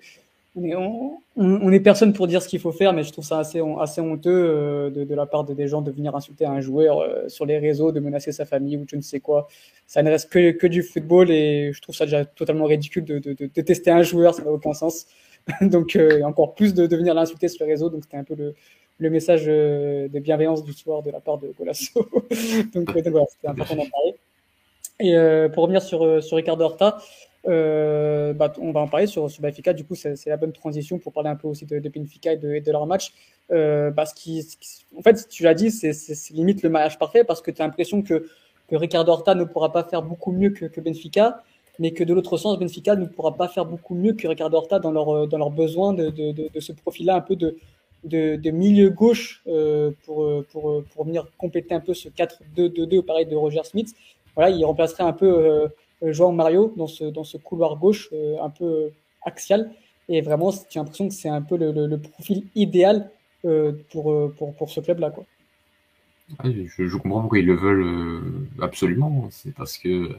on est, personne pour dire ce qu'il faut faire, mais je trouve ça assez, assez honteux euh, de, la part de des gens de venir insulter un joueur euh, sur les réseaux, de menacer sa famille ou je ne sais quoi. Ça ne reste que, que du football et je trouve ça déjà totalement ridicule de, de, tester un joueur, ça n'a aucun sens. donc euh, encore plus de, venir l'insulter sur les réseaux, donc c'était un peu le, le message de bienveillance du soir de la part de Golasso. donc, voilà, c'était important d'en parler. Et pour revenir sur, sur Ricardo Horta, euh, bah, on va en parler sur, sur Benfica. Du coup, c'est la bonne transition pour parler un peu aussi de, de Benfica et de, de leur match. Euh, parce qui, en fait, tu l'as dit, c'est limite le match parfait parce que tu as l'impression que, que Ricardo Horta ne pourra pas faire beaucoup mieux que, que Benfica, mais que de l'autre sens, Benfica ne pourra pas faire beaucoup mieux que Ricardo Horta dans leur, dans leur besoin de, de, de ce profil-là, un peu de, de, milieu gauche euh, pour, pour, pour venir compléter un peu ce 4-2-2-2 au pareil de Roger Smith. Voilà, il remplacerait un peu euh, euh, João Mario dans ce, dans ce couloir gauche euh, un peu axial. Et vraiment, j'ai l'impression que c'est un peu le, profil idéal euh, pour, pour, pour ce club-là. Quoi. je, je, comprends pourquoi ils le veulent absolument. C'est parce que,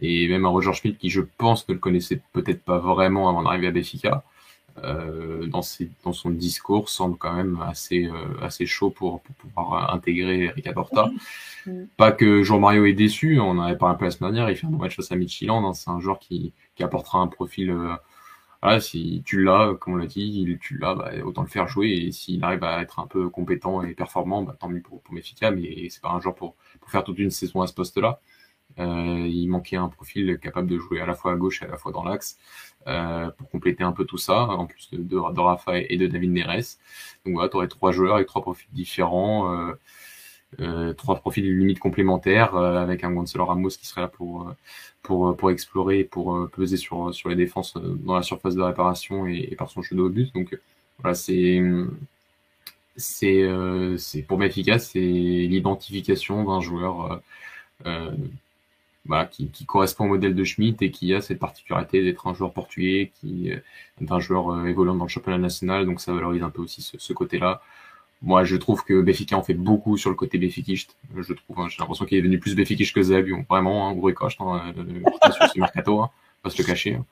et même un Roger Schmidt qui, je pense, ne le connaissait peut-être pas vraiment avant d'arriver à Béfica, euh, dans, ses, dans son discours semble quand même assez, euh, assez chaud pour, pour, pouvoir intégrer Erika Porta. Pas que Jean-Mario est déçu, on en avait parlé un peu la semaine dernière, il fait un bon match face à Michiland, hein, c'est un joueur qui, qui apportera un profil. Euh, voilà, si tu l'as, comme on l'a dit, tu l'as, bah, autant le faire jouer. Et s'il arrive à être un peu compétent et performant, bah, tant mieux pour, pour Mefica, mais c'est pas un joueur pour, pour faire toute une saison à ce poste-là. Euh, il manquait un profil capable de jouer à la fois à gauche et à la fois dans l'axe euh, pour compléter un peu tout ça, en plus de, de, Rafa et de David Neres. Donc voilà, tu aurais trois joueurs avec trois profils différents, euh, euh, trois profils limite complémentaires, euh, avec un Gonzalo Ramos qui serait là pour pour pour explorer et pour peser sur sur les défenses dans la surface de réparation et, et par son jeu de but. Donc voilà, c'est c'est c'est pour efficace, c'est l'identification d'un joueur voilà, qui, qui, correspond au modèle de Schmidt et qui a cette particularité d'être un joueur portugais, qui est un joueur euh, évoluant dans le championnat national, donc ça valorise un peu aussi ce, ce côté-là. Moi, je trouve que Béfica en fait beaucoup sur le côté béfiquiste. Je trouve, hein, j'ai l'impression qu'il est devenu plus béfiquiste que Zabion. Vraiment, un gros écoche hein, sur ce mercato, hein, pas se le cacher. Hein.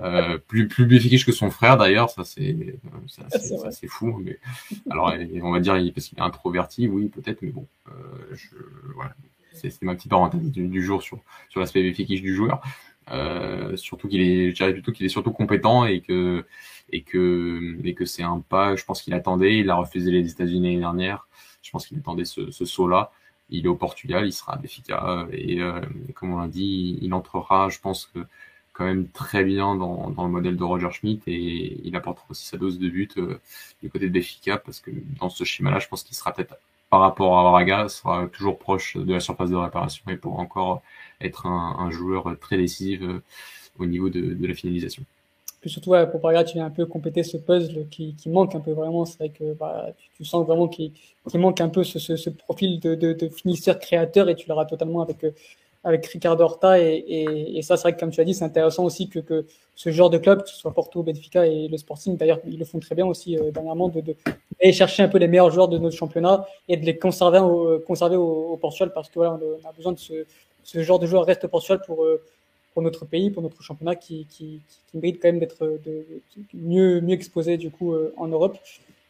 Euh, plus plus béfiquiste que son frère d'ailleurs, ça c'est c'est fou. Mais alors, on va dire parce qu'il est introverti, oui peut-être, mais bon, euh, je, voilà c'est ma petite parenthèse du, jour sur, sur l'aspect béfiquiche du joueur. Euh, surtout qu'il est, je plutôt qu'il est surtout compétent et que et que et que c'est un pas. Je pense qu'il attendait. Il a refusé les États-Unis l'année dernière. Je pense qu'il attendait ce, ce saut-là. Il est au Portugal, il sera à Béfica et euh, comme on l'a dit, il entrera, je pense que quand même très bien dans, dans le modèle de Roger Schmidt et il apportera aussi sa dose de but euh, du côté de Béfica parce que dans ce schéma-là, je pense qu'il sera peut-être par rapport à Braga sera toujours proche de la surface de réparation et pourra encore être un, joueur très décisif euh, au niveau de, la finalisation. Puis surtout, pour Braga, tu viens un peu compléter ce puzzle qui, manque un peu vraiment. C'est vrai que bah, tu, sens vraiment qu'il manque un peu ce, profil de, de, finisseur créateur et tu l'auras totalement avec, euh, avec Ricardo Horta. Et, et, ça, c'est vrai que comme tu as dit, c'est intéressant aussi que, que ce genre de club, que ce soit Porto, Benfica et le Sporting, d'ailleurs, ils le font très bien aussi euh, dernièrement, de, de, chercher un peu les meilleurs joueurs de notre championnat et de les conserver au, conserver au, Portugal parce que voilà, on a besoin de ce, ce genre de joueurs reste au Portugal pour, euh, pour notre pays, pour notre championnat qui, qui, qui mérite quand même d'être mieux, mieux exposé du coup euh, en Europe.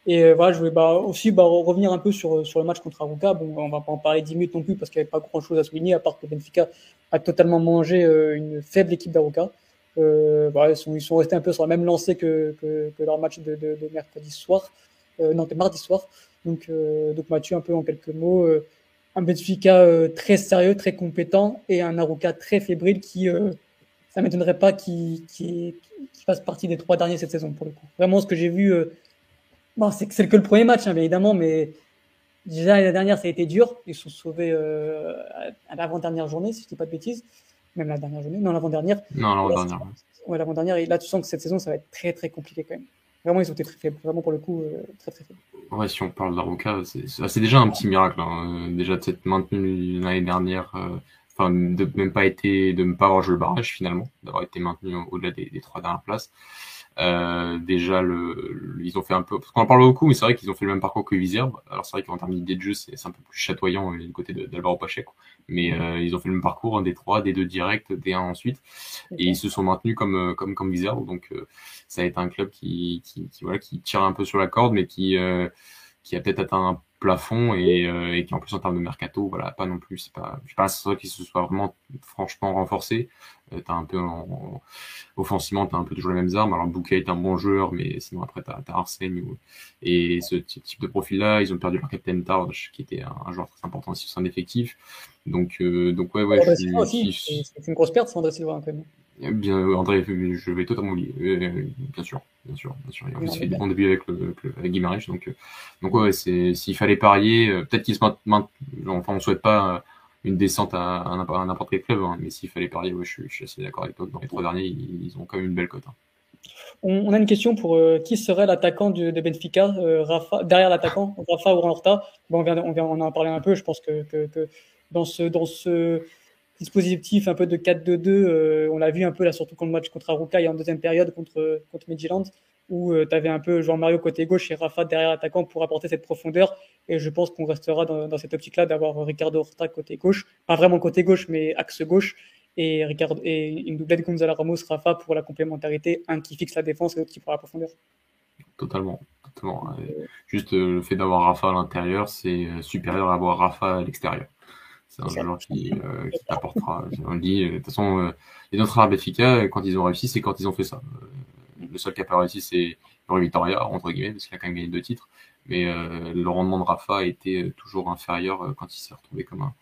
Et euh, voilà, je voulais bah, aussi bah, revenir un peu sur, sur le match contre Aruka. Bon, on va pas en parler 10 minutes non plus parce qu'il n'y avait pas grand chose à souligner, à part que Benfica a totalement mangé euh, une faible équipe d'Aruka. Euh, voilà, ils, sont, restés un peu sur la même lancée que, que, que leur match de, de, de mercredi soir, euh, non, de mardi soir. Donc, euh, donc Mathieu, un peu en quelques mots, un Benfica très sérieux, très compétent et un Aruka très fébrile qui, ça m'étonnerait pas qu'il qu fasse partie des trois derniers cette saison pour le coup. Vraiment, ce que j'ai vu Bon, c'est que le premier match, hein, évidemment, mais déjà la dernière, ça a été dur. Ils sont sauvés euh, à l'avant-dernière journée, si je dis pas de bêtises. Même la dernière journée, non, l'avant-dernière. Non, l'avant-dernière. Ouais, l'avant-dernière. Et là, tu sens que cette saison, ça va être très, très compliqué quand même. Vraiment, ils ont été très faibles. Vraiment, pour le coup, euh, très, très faibles. Ouais, si on parle d'Aruka, c'est déjà un petit miracle. Hein. Déjà de s'être maintenu l'année dernière, euh, enfin, de même pas été, de ne pas avoir joué le barrage finalement, d'avoir été maintenu au-delà des, des, trois dernières places. Euh, déjà, le, ils ont fait un peu, parce qu'on en parle beaucoup, mais c'est vrai qu'ils ont fait le même parcours que Vizierbe. Alors c'est vrai qu'en termes d'idée de jeu, c'est un peu plus chatoyant du côté d'Alvaro Pacheco. Mais euh, ils ont fait le même parcours, un des trois, des deux directs, des un ensuite, et ils se sont maintenus comme euh, comme comme Vizierbe. Donc euh, ça a été un club qui, qui, qui, voilà qui tire un peu sur la corde, mais qui qui a peut-être atteint un plafond et, euh, et, qui en plus en termes de mercato, voilà, pas non plus, c'est pas, je suis pas sûr qu'il se soit vraiment franchement renforcé. Euh, t'as un peu en, offensivement, t'as un peu toujours les mêmes armes. Alors Bouquet est un bon joueur, mais sinon après t'as as Arsène et ce type de profil-là, ils ont perdu leur capitaine Targe, qui était un, joueur très important aussi sur son effectif. Donc euh, donc ouais ouais. C'est une grosse perte, André Silva quand même. Bien, André, je vais totalement oublier. Bien sûr, bien sûr, bien sûr. Il a fait des bons débuts avec, le, avec donc, euh, donc ouais, c'est s'il fallait parier, euh, peut-être qu'il se maintient. Enfin, on souhaite pas une descente à, à n'importe quel club, hein, mais s'il fallait parier, ouais, je, je, suis assez d'accord avec toi. Dans les trois derniers, ils, ont quand même une belle cote. Hein. On, a une question pour qui serait l'attaquant de, de, Benfica, Rafa, derrière l'attaquant, Rafa ou Ranorta. Bon, on, vient, on, vient, on en a parlé un peu. Je pense que, que, que dans ce dans ce dispositif un peu de 4-2-2. Euh, on l'a vu un peu là, surtout contre le match contre Aruka en deuxième période contre, contre Midland, où euh, tu avais un peu Jean-Mario côté gauche et Rafa derrière l'attaquant pour apporter cette profondeur. Et je pense qu'on restera dans, cette optique-là d'avoir Ricardo Horta côté gauche, pas vraiment côté gauche, mais axe gauche. Et, Ricardo, et une doublette Gonzalo Ramos, Rafa pour la complémentarité, un qui fixe la défense et l'autre qui pour la profondeur. Totalement. totalement. Juste euh, le fait d'avoir Rafa à l'intérieur, c'est supérieur à avoir Rafa à l'extérieur. C'est un joueur qui, euh, qui t'apportera. On dit, euh, de toute façon, euh, les autres arabes efficaces, quand ils ont réussi, c'est quand ils ont fait ça. le seul qui a pas réussi, c'est Victoria, entre guillemets, parce qu'il a quand même gagné deux titres. Mais le rendement de Rafa était toujours inférieur quand il s'est retrouvé comme un,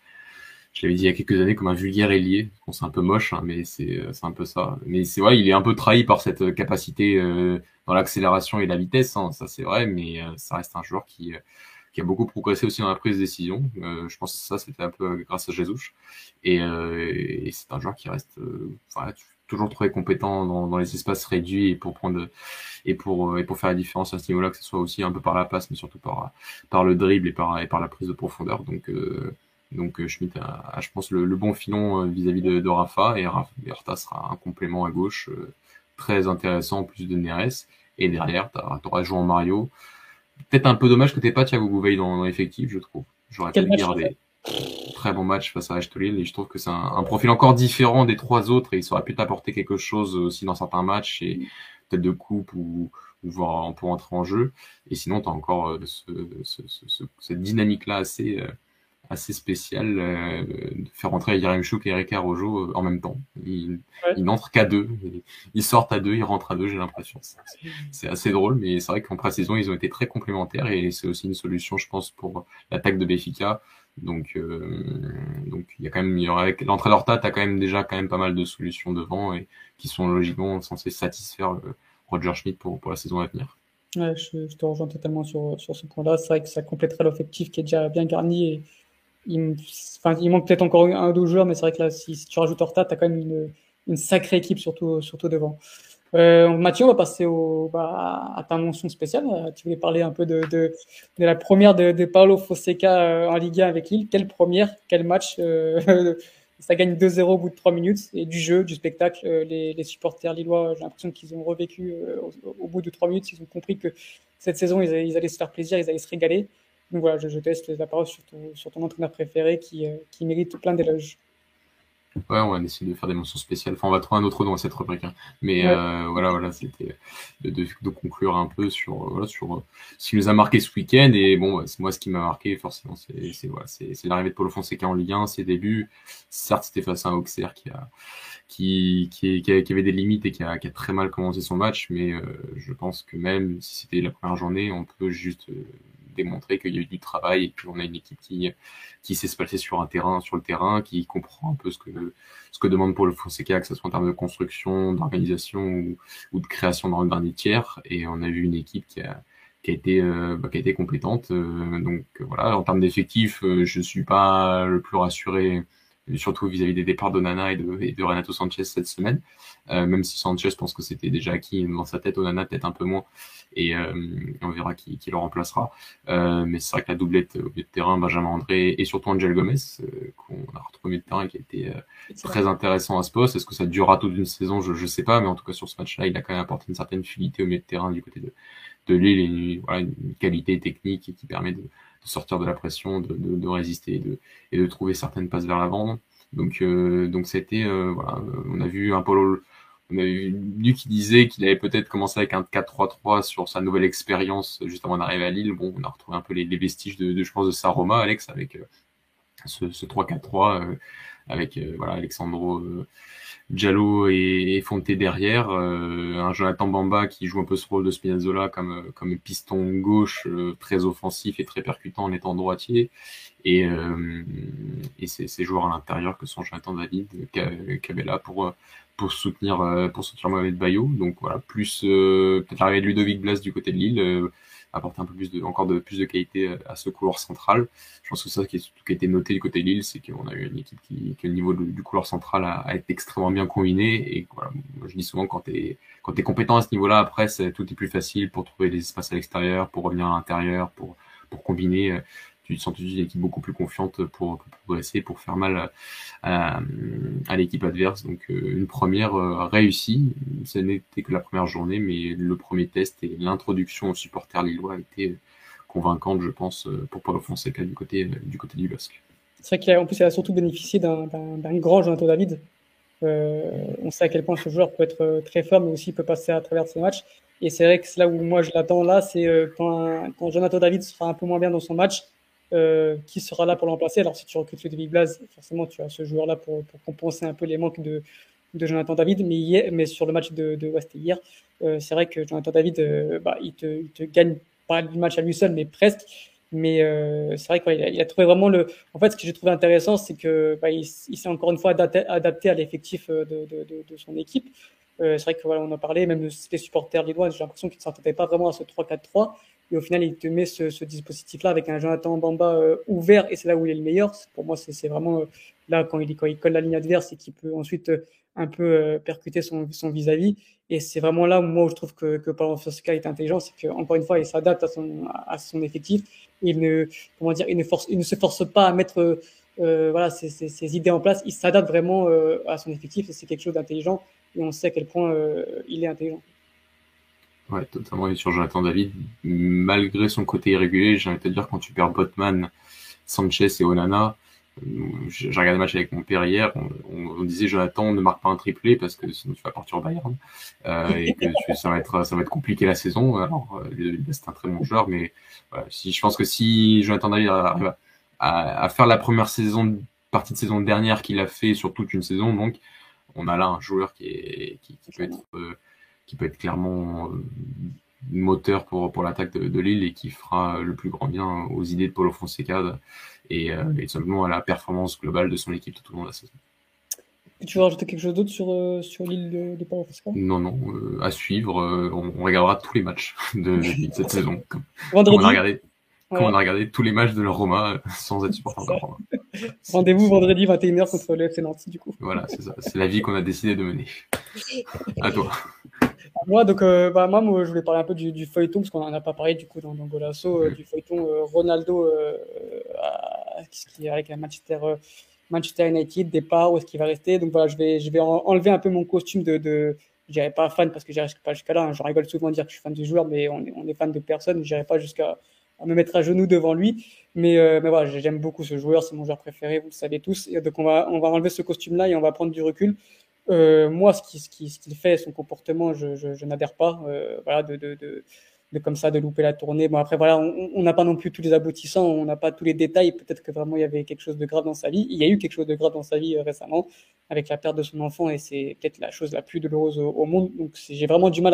je l'avais dit il y a quelques années, comme un vulgaire ailier. Bon, c'est un peu moche, hein, mais c'est un peu ça. Mais c'est vrai, il est un peu trahi par cette capacité dans l'accélération et la vitesse, hein, ça c'est vrai, mais ça reste un joueur qui qui a beaucoup progressé aussi dans la prise de décision. Euh, je pense que ça, c'était un peu grâce à Jesus. Et, euh, et c'est un joueur qui reste euh, enfin, toujours très compétent dans, dans, les espaces réduits et pour prendre et pour et pour faire la différence à ce niveau-là, que ce soit aussi un peu par la passe, mais surtout par par le dribble et par et par la prise de profondeur. Donc donc Schmidt a, je pense, le, le bon filon vis-à-vis de, de, Rafa et Rafa sera un complément à gauche très intéressant, plus de Neres. Et derrière, tu auras Jean Mario, peut-être un peu dommage que t'aies pas Thiago Gouveia dans, l'effectif, je trouve. J'aurais pu le garder. Très bon match face à Estoril et je trouve que c'est un, profil encore différent des trois autres et il aurait pu t'apporter quelque chose aussi dans certains matchs et peut-être de coupe ou, ou voir pour entrer en jeu. Et sinon, tu as encore euh, ce, cette dynamique-là assez, euh, assez spécial euh, de faire rentrer Chouk et Eric Rojo euh, en même temps. Ils, n'entrent qu'à deux, ils sortent à deux, ils rentrent à deux, j'ai l'impression. C'est assez drôle, mais c'est vrai qu'en pré-saison, ils ont été très complémentaires et c'est aussi une solution, je pense, pour l'attaque de Béfica. Donc, euh, donc il y a quand même, il y aurait, l'entrée d'Horta, t'as quand même déjà quand même pas mal de solutions devant et qui sont logiquement censées satisfaire Roger Schmidt pour, pour la saison à venir. Ouais, je, je te rejoins totalement sur, sur ce point-là. C'est vrai que ça compléterait l'effectif qui est déjà bien garni et il, manque peut-être encore un ou deux joueurs, mais c'est vrai que là, si, tu rajoutes Horta, tu as quand même une, sacrée équipe, surtout, devant. Euh, Mathieu, on va passer bah, à ta mention spéciale. Euh, tu voulais parler un peu de, la première de, de Paolo Fonseca euh, en Ligue 1 avec Lille. Quelle première, quel match euh, Ça gagne 2-0 au bout de 3 minutes. Et du jeu, du spectacle, les, supporters lillois, j'ai l'impression qu'ils ont revécu au, bout de 3 minutes. Ils ont compris que cette saison, ils allaient se faire plaisir, ils allaient se régaler. Donc voilà, je, je teste la parole sur ton, sur ton entraîneur préféré qui, euh, qui mérite plein d'éloges. Ouais, on va essayer de faire des mentions spéciales. Enfin, on va trouver un autre nom à cette rubrique. Hein. Mais euh, voilà, voilà, c'était de, de, de, conclure un peu sur voilà, sur ce qui nous a marqué ce week-end. Et bon, c'est moi ce qui m'a marqué forcément, c'est voilà, l'arrivée de Paulo Fonseca en Ligue 1, ses débuts. Certes, c'était face à un Auxerre qui a qui, qui, qui, avait des limites et qui a, qui a très mal commencé son match, mais euh, je pense que même si c'était la première journée, on peut juste euh, démontrer qu'il y a eu du travail et qu'on a une équipe qui, qui sait se passer sur un terrain, sur le terrain, qui comprend un peu ce que, ce que demande Paul Fonseca, que ce soit en termes de construction, d'organisation ou, de création dans le dernier tiers. Et on a vu une équipe qui a, qui a été, euh, bah, qui a été compétente. Euh, donc voilà, en termes d'effectifs, euh, je suis pas le plus rassuré surtout vis-à-vis des départs d'Onana et de, et de Renato Sanchez cette semaine. Euh, même si Sanchez pense que c'était déjà acquis dans sa tête, Onana peut-être un peu moins, et euh, on verra qui, qui le remplacera. Euh, mais c'est vrai que la doublette au milieu de terrain, Benjamin André et surtout Angel Gomez, qu'on a retrouvé au milieu de terrain qui a été très intéressant à ce poste. Est-ce que ça durera toute une saison? Je ne sais pas, mais en tout cas sur ce match-là, il a quand même apporté une certaine fluidité au milieu de terrain du côté de, de Lille et une, voilà, une qualité technique qui permet de, de, sortir de la pression, de, de, de résister et de, et de trouver certaines passes vers l'avant. Donc, euh, donc c'était, euh, voilà, on a vu un Polo, on a lui qui disait qu'il avait peut-être commencé avec un 4-3-3 sur sa nouvelle expérience juste avant d'arriver à Lille. Bon, on a retrouvé un peu les, les vestiges de, je pense, de sa Roma, Alex, avec euh, ce, ce 3-4-3, euh, avec euh, voilà Alexandro euh, Giallo et, et Fonte derrière, euh, un Jonathan Bamba qui joue un peu ce rôle de Spinazzola comme, comme piston gauche très offensif et très percutant en étant droitier, et, et ces, ces joueurs à l'intérieur que sont Jonathan David, Cabella pour pour soutenir pour soutenir Mohamed Bayo. Donc voilà, plus euh, peut-être l'arrivée de Ludovic Blas du côté de Lille, euh, apporter un peu plus de encore de plus de qualité à ce couloir central. Je pense que ça qui, est, qui a été noté du côté de Lille, c'est qu'on a eu une équipe qui, qui au niveau du, du couloir central a, a, été extrêmement bien combiné. Et voilà, je dis souvent quand tu es quand es compétent à ce niveau-là, après c'est tout est plus facile pour trouver des espaces à l'extérieur, pour revenir à l'intérieur, pour pour combiner de suite une équipe beaucoup plus confiante pour, progresser, pour faire mal à, l'équipe adverse. Donc euh, une première euh, réussie, ce n'était que la première journée, mais le premier test et l'introduction aux supporters lillois a été convaincante, je pense, pour Paulo Fonseca du côté du côté du basque. C'est vrai qu'en plus, il a surtout bénéficié d'un grand Jonathan David. Euh, on sait à quel point ce joueur peut être très fort, mais aussi peut passer à travers ses matchs. Et c'est vrai que c'est là où moi je l'attends là, c'est quand, quand Jonathan David sera un peu moins bien dans son match, euh, qui sera là pour le remplacer. Alors, si tu recrutes Ludovic Blas, forcément, tu as ce joueur-là pour, pour, compenser un peu les manques de, de Jonathan David. Mais, hier, mais sur le match de, de West hier, euh, c'est vrai que Jonathan David, euh, bah, il, te, il te gagne pas le match à lui seul, mais presque. Mais euh, c'est vrai qu'il a, il a trouvé vraiment le. En fait, ce que j'ai trouvé intéressant, c'est que bah, il, s'est encore une fois adapté, à l'effectif de, de, son équipe. C'est vrai que voilà, on en parlait, même les supporters lillois, j'ai l'impression qu'ils ne s'entendaient pas vraiment à ce 3-4-3. Et au final, il te met ce, ce dispositif-là avec un Jonathan Bamba euh, ouvert et c'est là où il est le meilleur. Pour moi, c'est vraiment euh, là quand il, quand il colle la ligne adverse et qu'il peut ensuite euh, un peu euh, percuter son vis-à-vis. -vis. Et c'est vraiment là où moi je trouve que, que Paulo Fonseca est intelligent, c'est qu'encore une fois, il s'adapte à son, à son effectif. Il ne, comment dire, il ne, force, il ne se force pas à mettre euh, voilà, ses, ses, idées en place. Il s'adapte vraiment euh, à son effectif c'est quelque chose d'intelligent. Et on sait à quel point euh, il est intelligent. Ouais, totalement. Et sur Jonathan David, malgré son côté irrégulier, j'ai envie de te dire, quand tu perds Botman, Sanchez et Onana, j'ai regardé le match avec mon père hier, on, disait Jonathan ne marque pas un triplé parce que sinon tu vas partir au Bayern euh, et que ça va être ça va être compliqué la saison. Alors c'est un très bon joueur, mais voilà, si je pense que si Jonathan David arrive à, à faire la première saison partie de saison dernière qu'il a fait sur toute une saison, donc on a là un joueur qui est qui, qui peut être euh, qui peut être clairement euh, moteur pour, pour l'attaque de, de Lille et qui fera le plus grand bien aux idées de Paulo Fonseca et, euh, et simplement à la performance globale de son équipe tout au long de la saison. Tu veux rajouter quelque chose d'autre sur, euh, sur l'île de, de Paulo Fonseca? Non, non, euh, à suivre. Euh, on, on, regardera tous les matchs de, de cette saison. Comme, Vendredi. Comme on, a regardé, ouais. comme on a regardé tous les matchs de la Roma sans être supporter de la Roma. Rendez-vous vendredi 21h contre le FC Nancy, du coup. Voilà, c'est ça. C'est la vie qu'on a décidé de mener. à toi. Moi, donc, euh, bah, moi, moi, je voulais parler un peu du, du feuilleton, parce qu'on n'en a pas parlé du coup dans, dans Golasso, euh, du feuilleton euh, Ronaldo euh, à, qui est avec Manchester, euh, Manchester United, départ, où est-ce qu'il va rester? Donc voilà, je vais, je vais enlever un peu mon costume de, de je dirais pas fan parce que j'irai pas jusqu'à là. Hein. Je rigole souvent de dire que je suis fan du joueur, mais on est, on est fan de personne. Je n'irai pas jusqu'à me mettre à genoux devant lui. Mais, euh, mais voilà, j'aime beaucoup ce joueur, c'est mon joueur préféré, vous le savez tous. Et donc on va, on va enlever ce costume-là et on va prendre du recul. Euh, moi, ce qu'il fait, son comportement, je, n'adhère pas. Euh, voilà, de, comme ça, de louper la tournée. Bon, après, voilà, on n'a pas non plus tous les aboutissants, on n'a pas tous les détails. Peut-être que vraiment il y avait quelque chose de grave dans sa vie. Il y a eu quelque chose de grave dans sa vie euh, récemment avec la perte de son enfant et c'est peut-être la chose la plus douloureuse au, monde. Donc, j'ai vraiment du mal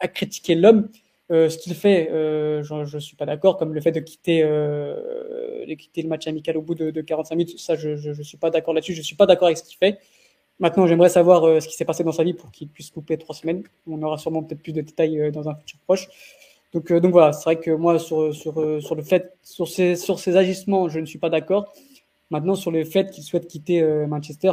à, critiquer l'homme. Ce qu'il fait, je ne suis pas d'accord, comme le fait de quitter, le match amical au bout de, de 45 minutes, ça je ne suis pas d'accord là-dessus, je suis pas d'accord avec ce qu'il fait. Maintenant, j'aimerais savoir euh, ce qui s'est passé dans sa vie pour qu'il puisse couper trois semaines. On aura sûrement peut-être plus de détails euh, dans un futur proche. Donc, euh, donc voilà, c'est vrai que moi, sur, sur, sur le fait, sur ces, sur ces agissements, je ne suis pas d'accord. Maintenant, sur le fait qu'il souhaite quitter Manchester,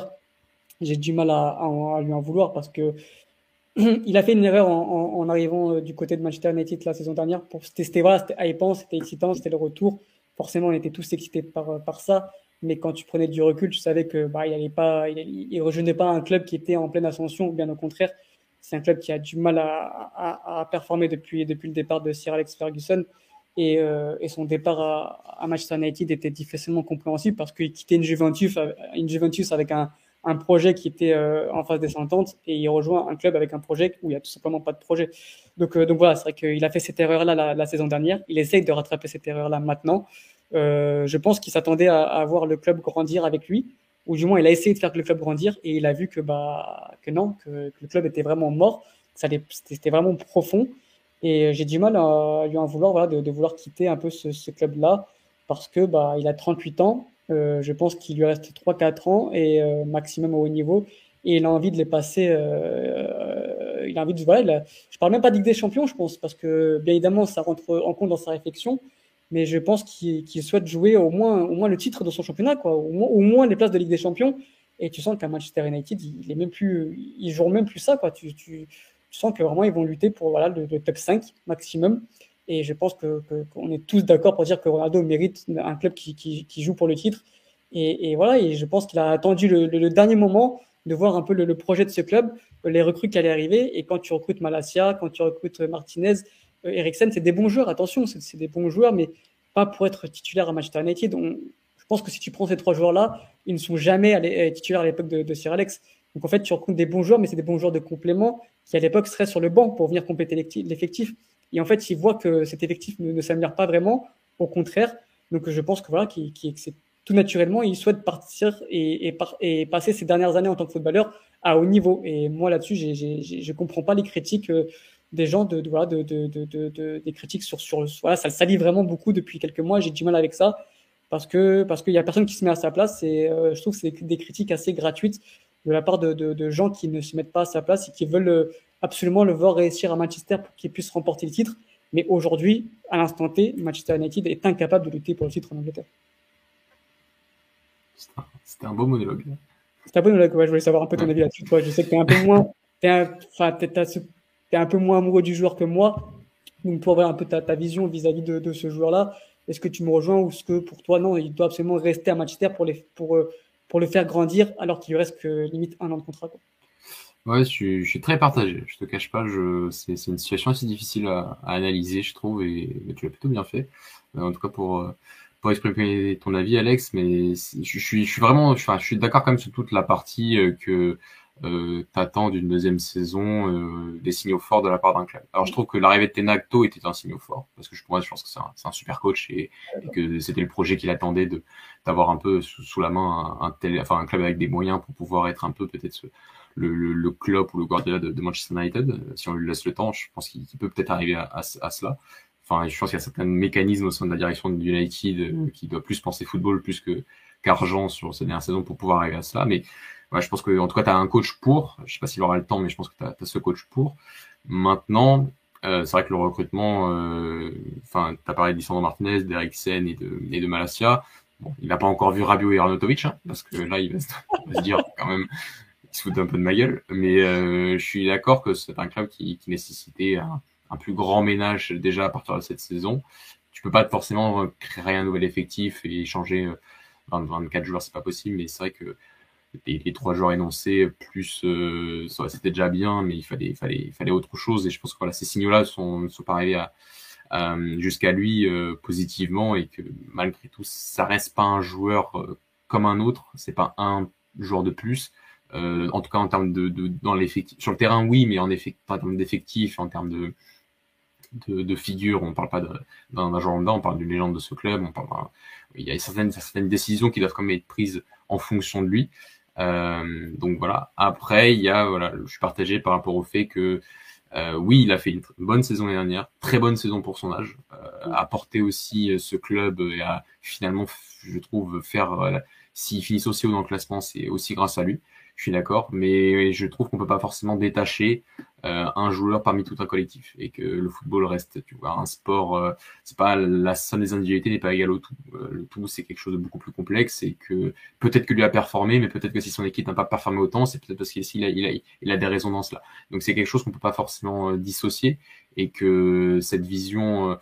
j'ai du mal à, lui en vouloir parce que il a fait une erreur en, arrivant du côté de Manchester United la saison dernière. C'était voilà, hypant, c'était excitant, c'était le retour. Forcément, on était tous excités par, par ça mais quand tu prenais du recul, tu savais que bah, il pas, il, rejoignait pas un club qui était en pleine ascension, bien au contraire, c'est un club qui a du mal à, performer depuis, depuis le départ de Sir Alex Ferguson. Et, euh, son départ à, Manchester United était difficilement compréhensible parce qu'il quittait une Juventus, avec un, projet qui était euh, en phase descendante et il rejoint un club avec un projet où il n'y a tout simplement pas de projet. Donc, euh, donc voilà, c'est vrai qu'il a fait cette erreur-là la, saison dernière. Il essaye de rattraper cette erreur-là maintenant. Euh, je pense qu'il s'attendait à, à, voir le club grandir avec lui, ou du moins il a essayé de faire que le club grandir et il a vu que bah que non, que, le club était vraiment mort, c'était vraiment profond. Et j'ai du mal à lui en vouloir, voilà, de, vouloir quitter un peu ce, club-là parce que bah il a 38 ans. Euh, je pense qu'il lui reste 3-4 ans et euh, maximum au haut niveau. Et il a envie de les passer. Euh, il a envie de voilà. je parle même pas de Ligue des Champions, je pense, parce que bien évidemment ça rentre en compte dans sa réflexion mais je pense qu'il souhaite jouer au moins, le titre de son championnat, quoi, au, moins, au les places de Ligue des Champions. Et tu sens qu'à Manchester United, il est même jouent même plus ça, quoi. Tu, tu, sens que vraiment ils vont lutter pour voilà le, top 5 maximum. Et je pense que qu'on est tous d'accord pour dire que Ronaldo mérite un club qui, joue pour le titre. Et, voilà, et je pense qu'il a attendu le, le, dernier moment de voir un peu le, projet de ce club, les recrues qui allaient arriver. Et quand tu recrutes Malasia, quand tu recrutes Martinez, Eriksen, c'est des bons joueurs, attention, c'est des bons joueurs, mais pas pour être titulaire à Manchester United. Je pense que si tu prends ces trois joueurs-là, ils ne sont jamais euh, titulaires à l'époque de, de, Sir Alex. Donc en fait, tu recrutes des bons joueurs, mais c'est des bons joueurs de complément qui à l'époque seraient sur le banc pour venir compléter l'effectif. Et en fait, ils voient que cet effectif ne, s'améliore pas vraiment, au contraire. Donc je pense que voilà, qui, tout naturellement, ils souhaitent partir et, passer ces dernières années en tant que footballeur à haut niveau. Et moi là-dessus, je ne comprends pas les critiques euh, des gens de, voilà, de, de, de, des critiques sur, sur voilà, ça le salit vraiment beaucoup depuis quelques mois. J'ai du mal avec ça parce que parce qu'il y a personne qui se met à sa place et euh, je trouve que c'est des critiques assez gratuites de la part de, de, gens qui ne se mettent pas à sa place et qui veulent euh, absolument le voir réussir à Manchester pour qu'il puisse remporter le titre. Mais aujourd'hui, à l'instant T, Manchester United est incapable de lutter pour le titre en Angleterre. C'était un beau monologue. C'était un beau monologue, ouais, je voulais savoir un peu ton avis là-dessus. Je sais que tu es un peu moins. Enfin, tu as ce un peu moins amoureux du joueur que moi. Donc, pour avoir un peu ta, vision vis-à-vis de, ce joueur-là, est-ce que tu me rejoins ou est-ce que pour toi, non, il doit absolument rester à Manchester pour, euh, le faire grandir alors qu'il lui reste que limite un an de contrat quoi? Ouais, je suis, très partagé. Je te cache pas, c'est, une situation assez difficile à, analyser, je trouve, et tu l'as plutôt bien fait. Euh, en tout cas, pour, euh, pour exprimer ton avis, Alex, mais je, suis, vraiment, je suis d'accord quand même sur toute la partie que euh, t'attends d'une deuxième saison euh, des signaux forts de la part d'un club. Alors je trouve que l'arrivée de Tenagto était un signal fort parce que je, moi, je pense que c'est un, un, super coach et, que c'était le projet qu'il attendait de d'avoir un peu sous, la main un, tel, enfin un club avec des moyens pour pouvoir être un peu peut-être le, le, le, club ou le Guardiola de, de, Manchester United. Si on lui laisse le temps, je pense qu'il peut peut-être arriver à, à, à, cela. Enfin, je pense qu'il y a certains mécanismes au sein de la direction de United euh, qui doit plus penser football plus que qu'argent sur ces dernières saisons pour pouvoir arriver à cela. Mais je pense que en tout cas, tu as un coach pour. Je sais pas s'il aura le temps, mais je pense que tu as, ce coach pour. Maintenant, euh, c'est vrai que le recrutement, euh, enfin, tu as parlé d'Isandro Martinez, d'Eriksen et de, et de Malasia. Bon, il n'a pas encore vu Rabiot et Arnautovic, hein, parce que là, il va, se, dire quand même, il se fout un peu de ma gueule. Mais euh, je suis d'accord que c'est un club qui, qui nécessitait un, un, plus grand ménage déjà à partir de cette saison. Tu peux pas forcément créer un nouvel effectif et changer 24 joueurs, c'est pas possible, mais c'est vrai que les, trois joueurs énoncés, plus euh, c'était déjà bien, mais il fallait, il fallait, il fallait autre chose. Et je pense que voilà, ces signaux-là sont, sont pas arrivés à, jusqu'à lui euh, positivement et que malgré tout, ça reste pas un joueur euh, comme un autre. C'est pas un joueur de plus. en tout cas, en termes de, de dans l'effectif, sur le terrain, oui, mais en, effet, en termes d'effectif, en termes de, de, de, figure, on parle pas d'un joueur lambda, on parle d'une légende de ce club. On parle, il y a certaines, certaines décisions qui doivent quand même être prises en fonction de lui. Euh, donc voilà. Après, il y a voilà, je suis partagé par rapport au fait que euh, oui, il a fait une bonne saison l'année dernière, très bonne saison pour son âge, euh, a porté aussi euh, ce club et a finalement, je trouve, faire euh, s'il finit aussi haut dans le classement, c'est aussi grâce à lui. Je suis d'accord, mais je trouve qu'on peut pas forcément détacher un joueur parmi tout un collectif et que le football reste, tu vois, un sport. c'est pas la somme des individualités n'est pas égale au tout. le tout, c'est quelque chose de beaucoup plus complexe et que peut-être que lui a performé, mais peut-être que si son équipe n'a pas performé autant, c'est peut-être parce qu'il a, il a, il a des raisons dans cela. Donc c'est quelque chose qu'on peut pas forcément dissocier et que cette vision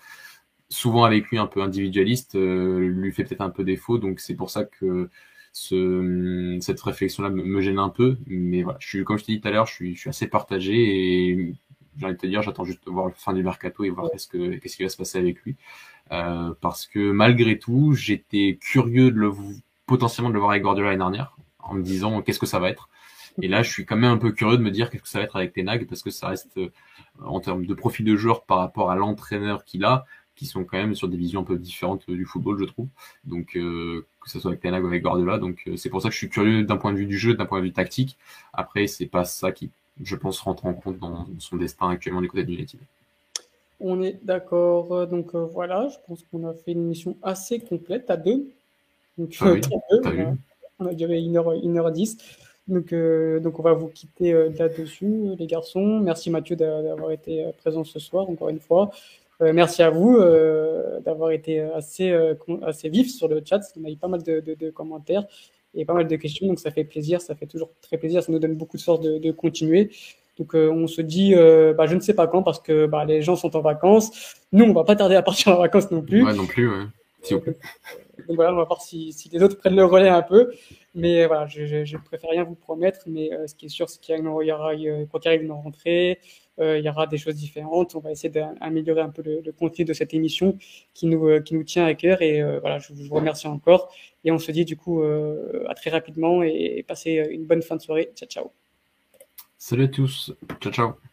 souvent avec lui un peu individualiste, euh, lui fait peut-être un peu défaut. Donc c'est pour ça que ce, cette réflexion-là me, gêne un peu. Mais voilà, je suis, comme je t'ai dit tout à l'heure, je suis, je suis assez partagé et j'ai envie de te dire, j'attends juste de voir la fin du mercato et voir qu'est-ce, que, qu'est-ce qui va se passer avec lui. Euh, parce que malgré tout, j'étais curieux de le potentiellement de le voir avec Guardiola l'année dernière, en me disant qu'est-ce que ça va être. Et là, je suis quand même un peu curieux de me dire qu'est-ce que ça va être avec Tenag, parce que ça reste, euh, en termes de profil de joueur par rapport à l'entraîneur qu'il a, qui sont quand même sur des visions un peu différentes du football, je trouve. Donc, euh, que ce soit avec Tenag ou avec Guardiola. Donc, euh, c'est pour ça que je suis curieux d'un point de vue du jeu, d'un point de vue tactique. Après, c'est pas ça qui, je pense, rentre en compte dans son destin actuellement du côté de United. On est d'accord. Donc voilà, je pense qu'on a fait une mission assez complète à deux. Donc, ah on, a, duré 1h, 1h10. Donc, euh, donc on va vous quitter euh, là-dessus, les garçons. Merci Mathieu d'avoir été euh, présent ce soir, encore une fois. Merci à vous d'avoir été assez, assez vif sur le chat. On a eu pas mal de, de, commentaires et pas mal de questions, donc ça fait plaisir, ça fait toujours très plaisir, ça nous donne beaucoup de force de, de continuer. Donc on se dit, bah, je ne sais pas quand, parce que bah, les gens sont en vacances. Nous, on va pas tarder à partir en vacances non plus. Ouais, non plus, ouais. Donc voilà, on va voir si, si, les autres prennent le relais un peu. Mais voilà, je, je, préfère rien vous promettre. Mais euh, ce qui est sûr, c'est qu'il y, aura, quand il arrive une rentrée, euh, il y aura des choses différentes. On va essayer d'améliorer un peu le, contenu de cette émission qui nous, euh, qui nous tient à cœur. Et voilà, je, vous remercie encore. Et on se dit du coup à très rapidement et passez une bonne fin de soirée. Ciao, ciao. Salut à tous. Ciao, ciao.